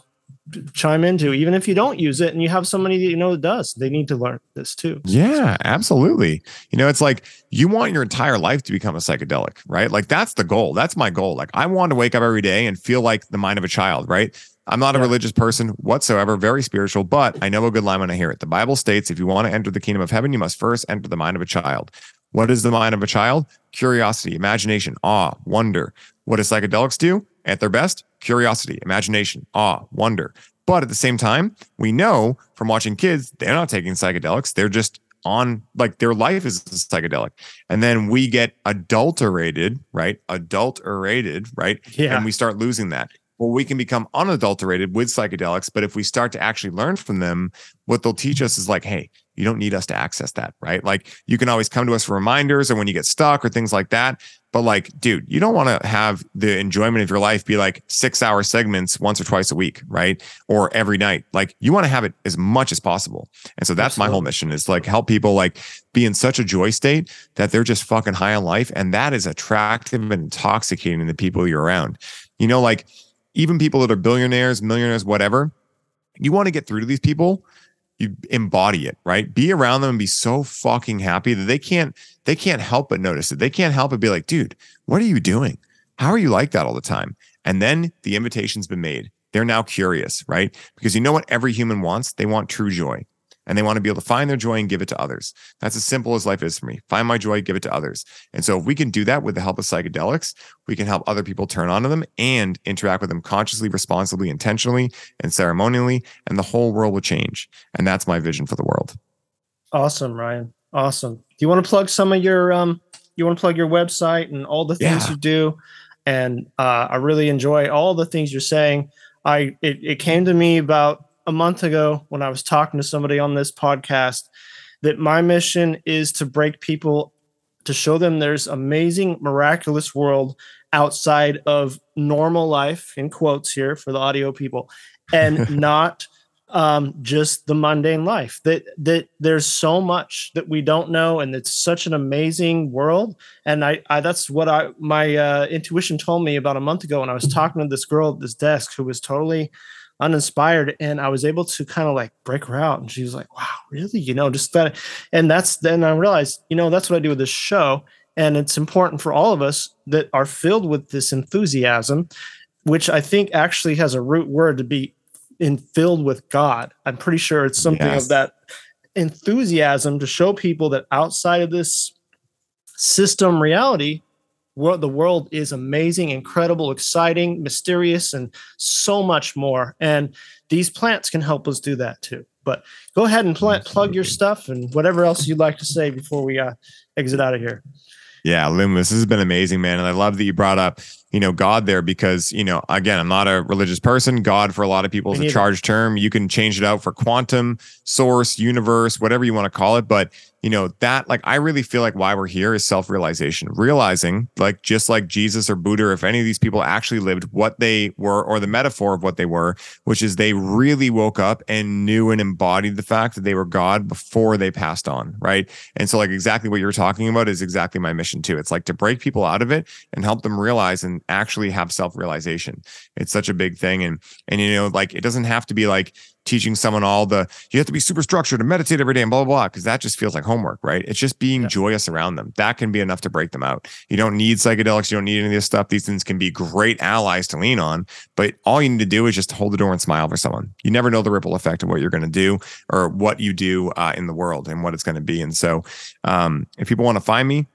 chime into even if you don't use it and you have somebody that you know that does they need to learn this too. Yeah absolutely. You know it's like you want your entire life to become a psychedelic right? Like that's the goal. That's my goal. Like i want to wake up every day and feel like the mind of a child right? I'm not yeah. a religious person whatsoever very spiritual but i know a good line when i hear it. The bible states if you want to enter the kingdom of heaven you must first enter the mind of a child. What is the mind of a child? Curiosity imagination awe wonder. What does psychedelics do at their best, curiosity, imagination, awe, wonder. But at the same time, we know from watching kids, they're not taking psychedelics. They're just on like their life is psychedelic. And then we get adulterated, right? Adulterated, right? Yeah. And we start losing that. Well, we can become unadulterated with psychedelics. But if we start to actually learn from them, what they'll teach us is like, hey, you don't need us to access that, right? Like you can always come to us for reminders or when you get stuck or things like that. But like, dude, you don't want to have the enjoyment of your life be like six hour segments once or twice a week, right? Or every night. Like you want to have it as much as possible. And so that's Absolutely. my whole mission is like help people like be in such a joy state that they're just fucking high on life. And that is attractive and intoxicating to the people you're around. You know, like even people that are billionaires, millionaires, whatever, you want to get through to these people you embody it right? Be around them and be so fucking happy that they can't they can't help but notice it. They can't help but be like dude what are you doing? How are you like that all the time? And then the invitation's been made. They're now curious right? Because you know what every human wants? They want true joy and they want to be able to find their joy and give it to others. That's as simple as life is for me. Find my joy, give it to others. And so if we can do that with the help of psychedelics, we can help other people turn on to them and interact with them consciously, responsibly, intentionally, and ceremonially, and the whole world will change. And that's my vision for the world. Awesome, Ryan. Awesome. Do you want to plug some of your um you want to plug your website and all the things yeah. you do? And uh, I really enjoy all the things you're saying. I it, it came to me about a month ago when I was talking to somebody on this podcast that my mission is to break people to show them there's amazing miraculous world outside of normal life in quotes here for the audio people and not um, just the mundane life. That that there's so much that we don't know and it's such an amazing world. And I, I that's what i my uh, intuition told me about a month ago when i was talking to this girl at this desk who was totally uninspired and i was able to kind of like break her out and she was like wow really you know just that and that's then i realized you know that's what i do with this show and it's important for all of us that are filled with this enthusiasm which i think actually has a root word to be in filled with god i'm pretty sure it's something yes. of that enthusiasm to show people that outside of this system reality world, the world is amazing, incredible, exciting, mysterious, and so much more. And these plants can help us do that too. But go ahead and plant, plug your stuff and whatever else you'd like to say before we uh, exit out of here. Yeah, Luemas, this has been amazing, man. And I love that you brought up, you know, God there because, you know, again, I'm not a religious person. God for a lot of people is a charged term. You can change it out for quantum, source, universe, whatever you want to call it. But you know that like i really feel like why we're here is self-realization realizing like just like jesus or buddha or if any of these people actually lived what they were or the metaphor of what they were which is they really woke up and knew and embodied the fact that they were god before they passed on right? And so like exactly what you're talking about is exactly my mission too. It's like to break people out of it and help them realize and actually have self-realization. It's such a big thing. And and you know like it doesn't have to be like teaching someone all the you have to be super structured and meditate every day and blah blah blah because that just feels like homework, right? It's just being yeah. joyous around them. That can be enough to break them out. You don't need psychedelics, you don't need any of this stuff. These things can be great allies to lean on, but all you need to do is just hold the door and smile for someone. You never know the ripple effect of what you're going to do or what you do uh, in the world and what it's going to be. And so, um, if people want to find me,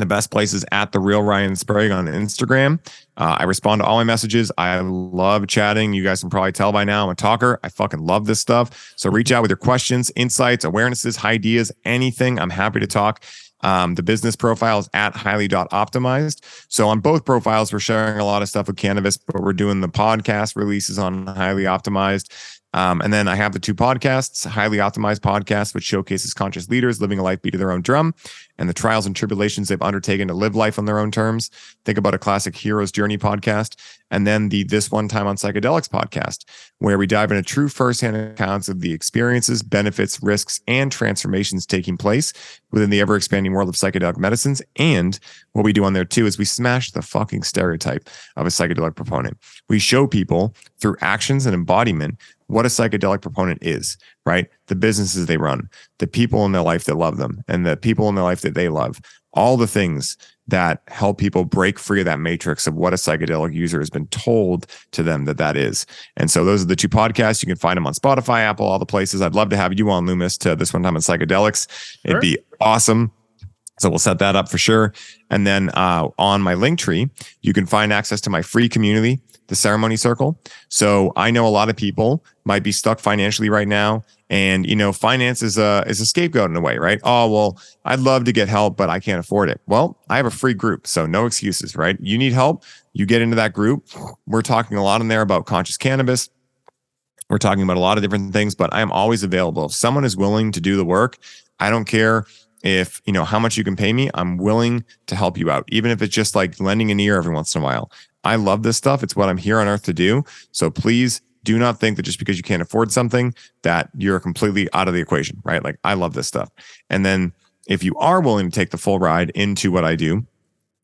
the best place is at the real Ryan Sprague on Instagram. Uh, I respond to all my messages. I love chatting. You guys can probably tell by now I'm a talker. I fucking love this stuff. So reach out with your questions, insights, awarenesses, ideas, anything. I'm happy to talk. Um, the business profile is at highly.optimized. So on both profiles, we're sharing a lot of stuff with cannabis, but we're doing the podcast releases on highly optimized. Um, and then I have the two podcasts, Highly Optimized Podcast, which showcases conscious leaders living a life beat to their own drum and the trials and tribulations they've undertaken to live life on their own terms. Think about a classic hero's journey podcast. And then the This One Time on Psychedelics podcast, where we dive into true firsthand accounts of the experiences, benefits, risks, and transformations taking place within the ever expanding world of psychedelic medicines. And what we do on there too is we smash the fucking stereotype of a psychedelic proponent. We show people through actions and embodiment what a psychedelic proponent is, right? The businesses they run, the people in their life that love them, and the people in their life that they love, all the things that help people break free of that matrix of what a psychedelic user has been told to them that that is. And so those are the two podcasts. You can find them on Spotify, Apple, all the places. I'd love to have you on Luemas to this one time on psychedelics. Sure. It'd be awesome. So we'll set that up for sure. And then uh, on my Linktree, you can find access to my free community the ceremony circle. So I know a lot of people might be stuck financially right now. And you know, finance is a is a scapegoat in a way, right? Oh, well, I'd love to get help, but I can't afford it. Well, I have a free group, so no excuses, right? You need help, you get into that group. We're talking a lot in there about conscious cannabis. We're talking about a lot of different things, but I am always available. If someone is willing to do the work, I don't care if you know how much you can pay me i'm willing to help you out even if it's just like lending an ear every once in a while. I love this stuff. It's what i'm here on earth to do. So please do not think that just because you can't afford something that you're completely out of the equation right? Like i love this stuff. And then if you are willing to take the full ride into what i do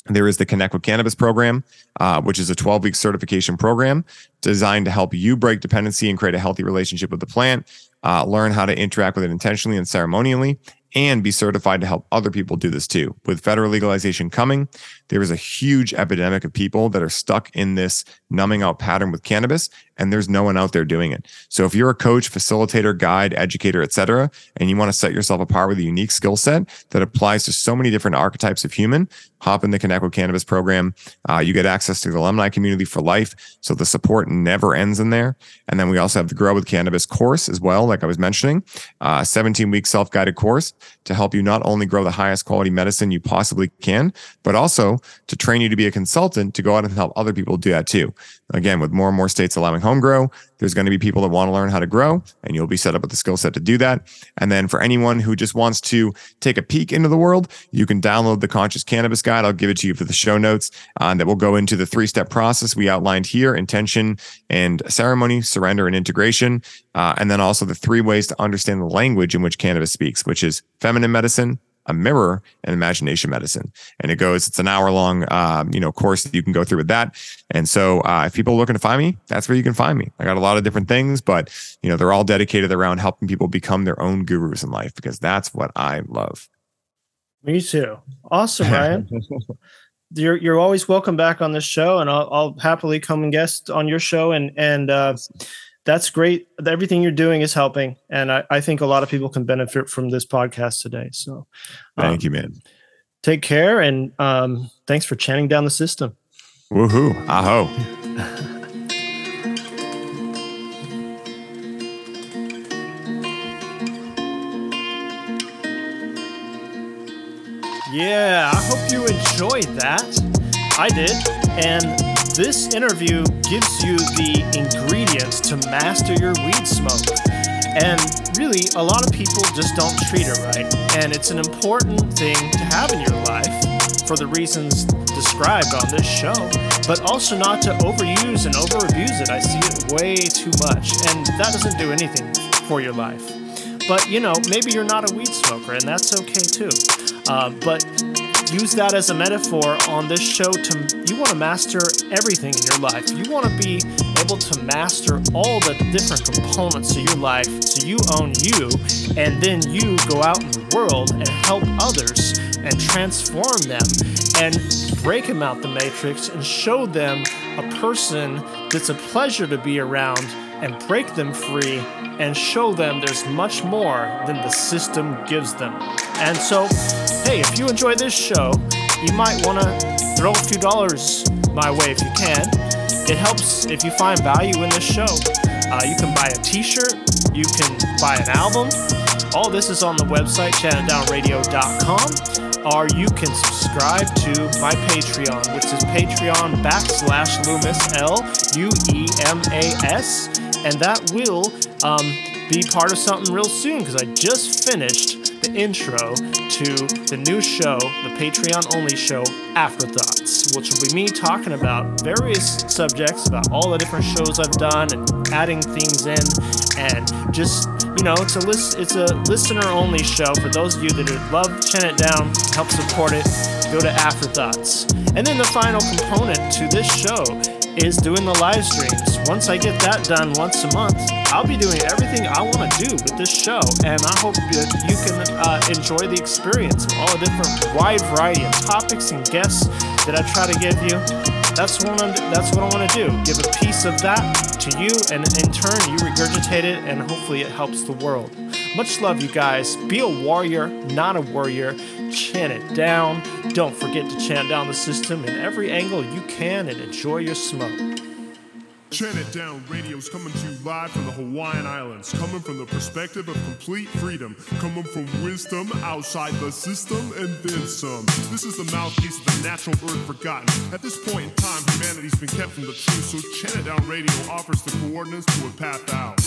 there is the Connect with Cannabis program, uh, which is a 12 week certification program designed to help you break dependency and create a healthy relationship with the plant, uh, learn how to interact with it intentionally and ceremonially, and be certified to help other people do this too. With federal legalization coming, there is a huge epidemic of people that are stuck in this numbing out pattern with cannabis, and there's no one out there doing it. So if you're a coach, facilitator, guide, educator, etc., and you want to set yourself apart with a unique skill set that applies to so many different archetypes of human, hop in the Connect with Cannabis program. Uh, you get access to the alumni community for life, so the support never ends in there. And then we also have the Grow with Cannabis course as well, like I was mentioning, uh, 17 week self guided course to help you not only grow the highest quality medicine you possibly can, but also to train you to be a consultant to go out and help other people do that too. Again, with more and more states allowing home grow, there's going to be people that want to learn how to grow, and you'll be set up with the skill set to do that. And then for anyone who just wants to take a peek into the world, you can download the Conscious Cannabis Guide. I'll give it to you for the show notes uh, that will go into the three step process we outlined here intention and ceremony, surrender, and integration. Uh, and then also the three ways to understand the language in which cannabis speaks, which is feminine medicine, a mirror and imagination medicine. And it goes it's an hour long um, you know course that you can go through with that. And so uh, if people are looking to find me that's where you can find me. I got a lot of different things but you know they're all dedicated around helping people become their own gurus in life because that's what i love. Me too. Awesome ryan. You're you're always welcome back on this show and i'll, I'll happily come and guest on your show and and uh, that's great. Everything you're doing is helping, and I, I, think a lot of people can benefit from this podcast today. So, um, thank you, man. Take care, and um, thanks for chanting down the system. Woohoo! Aho. yeah, I hope you enjoyed that. I did, and this interview gives you the ingredients to master your weed smoke. And really, a lot of people just don't treat it right. And it's an important thing to have in your life for the reasons described on this show, but also not to overuse and overabuse it. I see it way too much, and that doesn't do anything for your life. But you know, maybe you're not a weed smoker, and that's okay too. Uh, but use that as a metaphor on this show to want to master everything in your life. You want to be able to master all the different components of your life so you own you and then you go out in the world and help others and transform them and break them out the matrix and show them a person that's a pleasure to be around and break them free and show them there's much more than the system gives them. And so, hey, if you enjoy this show, you might want to throw a few dollars my way if you can. It helps if you find value in this show. Uh, you can buy a t shirt, you can buy an album. All this is on the website, chantitdownradio.com, or you can subscribe to my Patreon, which is Patreon backslash Luemas, L U E M A S and that will um, be part of something real soon because I just finished the intro to the new show, the Patreon only show, Afterthoughts, which will be me talking about various subjects, about all the different shows I've done and adding things in, and just you know, it's a list, it's a listener only show for those of you that would love Chant It Down, help support it. Go to Afterthoughts, and then the final component to this show is doing the live streams. Once I get that done once a month, I'll be doing everything I want to do with this show, and I hope that you can uh, enjoy the experience of all the different wide variety of topics and guests that I try to give you. That's what I'm, that's what I want to do. Give a piece of that to you, and in turn, you regurgitate it, and hopefully, it helps the world. Much love, you guys. Be a warrior, not a warrior. Chant it down. Don't forget to chant down the system in every angle you can and enjoy your smoke. Chant It Down Radio's coming to you live from the Hawaiian Islands, coming from the perspective of complete freedom, coming from wisdom outside the system and then some. This is the mouthpiece of the natural earth forgotten. At this point in time, humanity's been kept from the truth, so Chant It Down Radio offers the coordinates to a path out.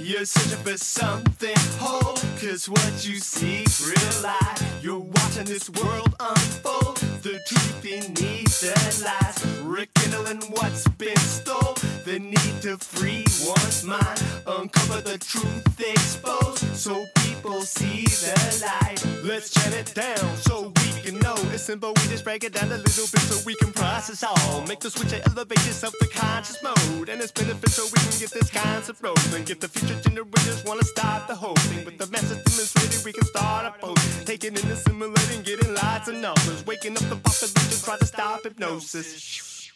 You're searching for something whole, cause what you see real life. You're watching this world unfold, the truth beneath the lies. Rekindling what's been stole, the need to free one's mind, uncover the truth exposed, so people see the light. Let's chant it down so we can know it's simple. We just break it down a little bit so we can process all. Make the switch and elevate yourself to conscious mode, and it's beneficial we can get this concept rolling. Get the future generations wanna start the whole thing, but the message demonstrated we can start a post. Taking in, assimilating, getting lots of numbers, waking up the population, try to stop hypnosis.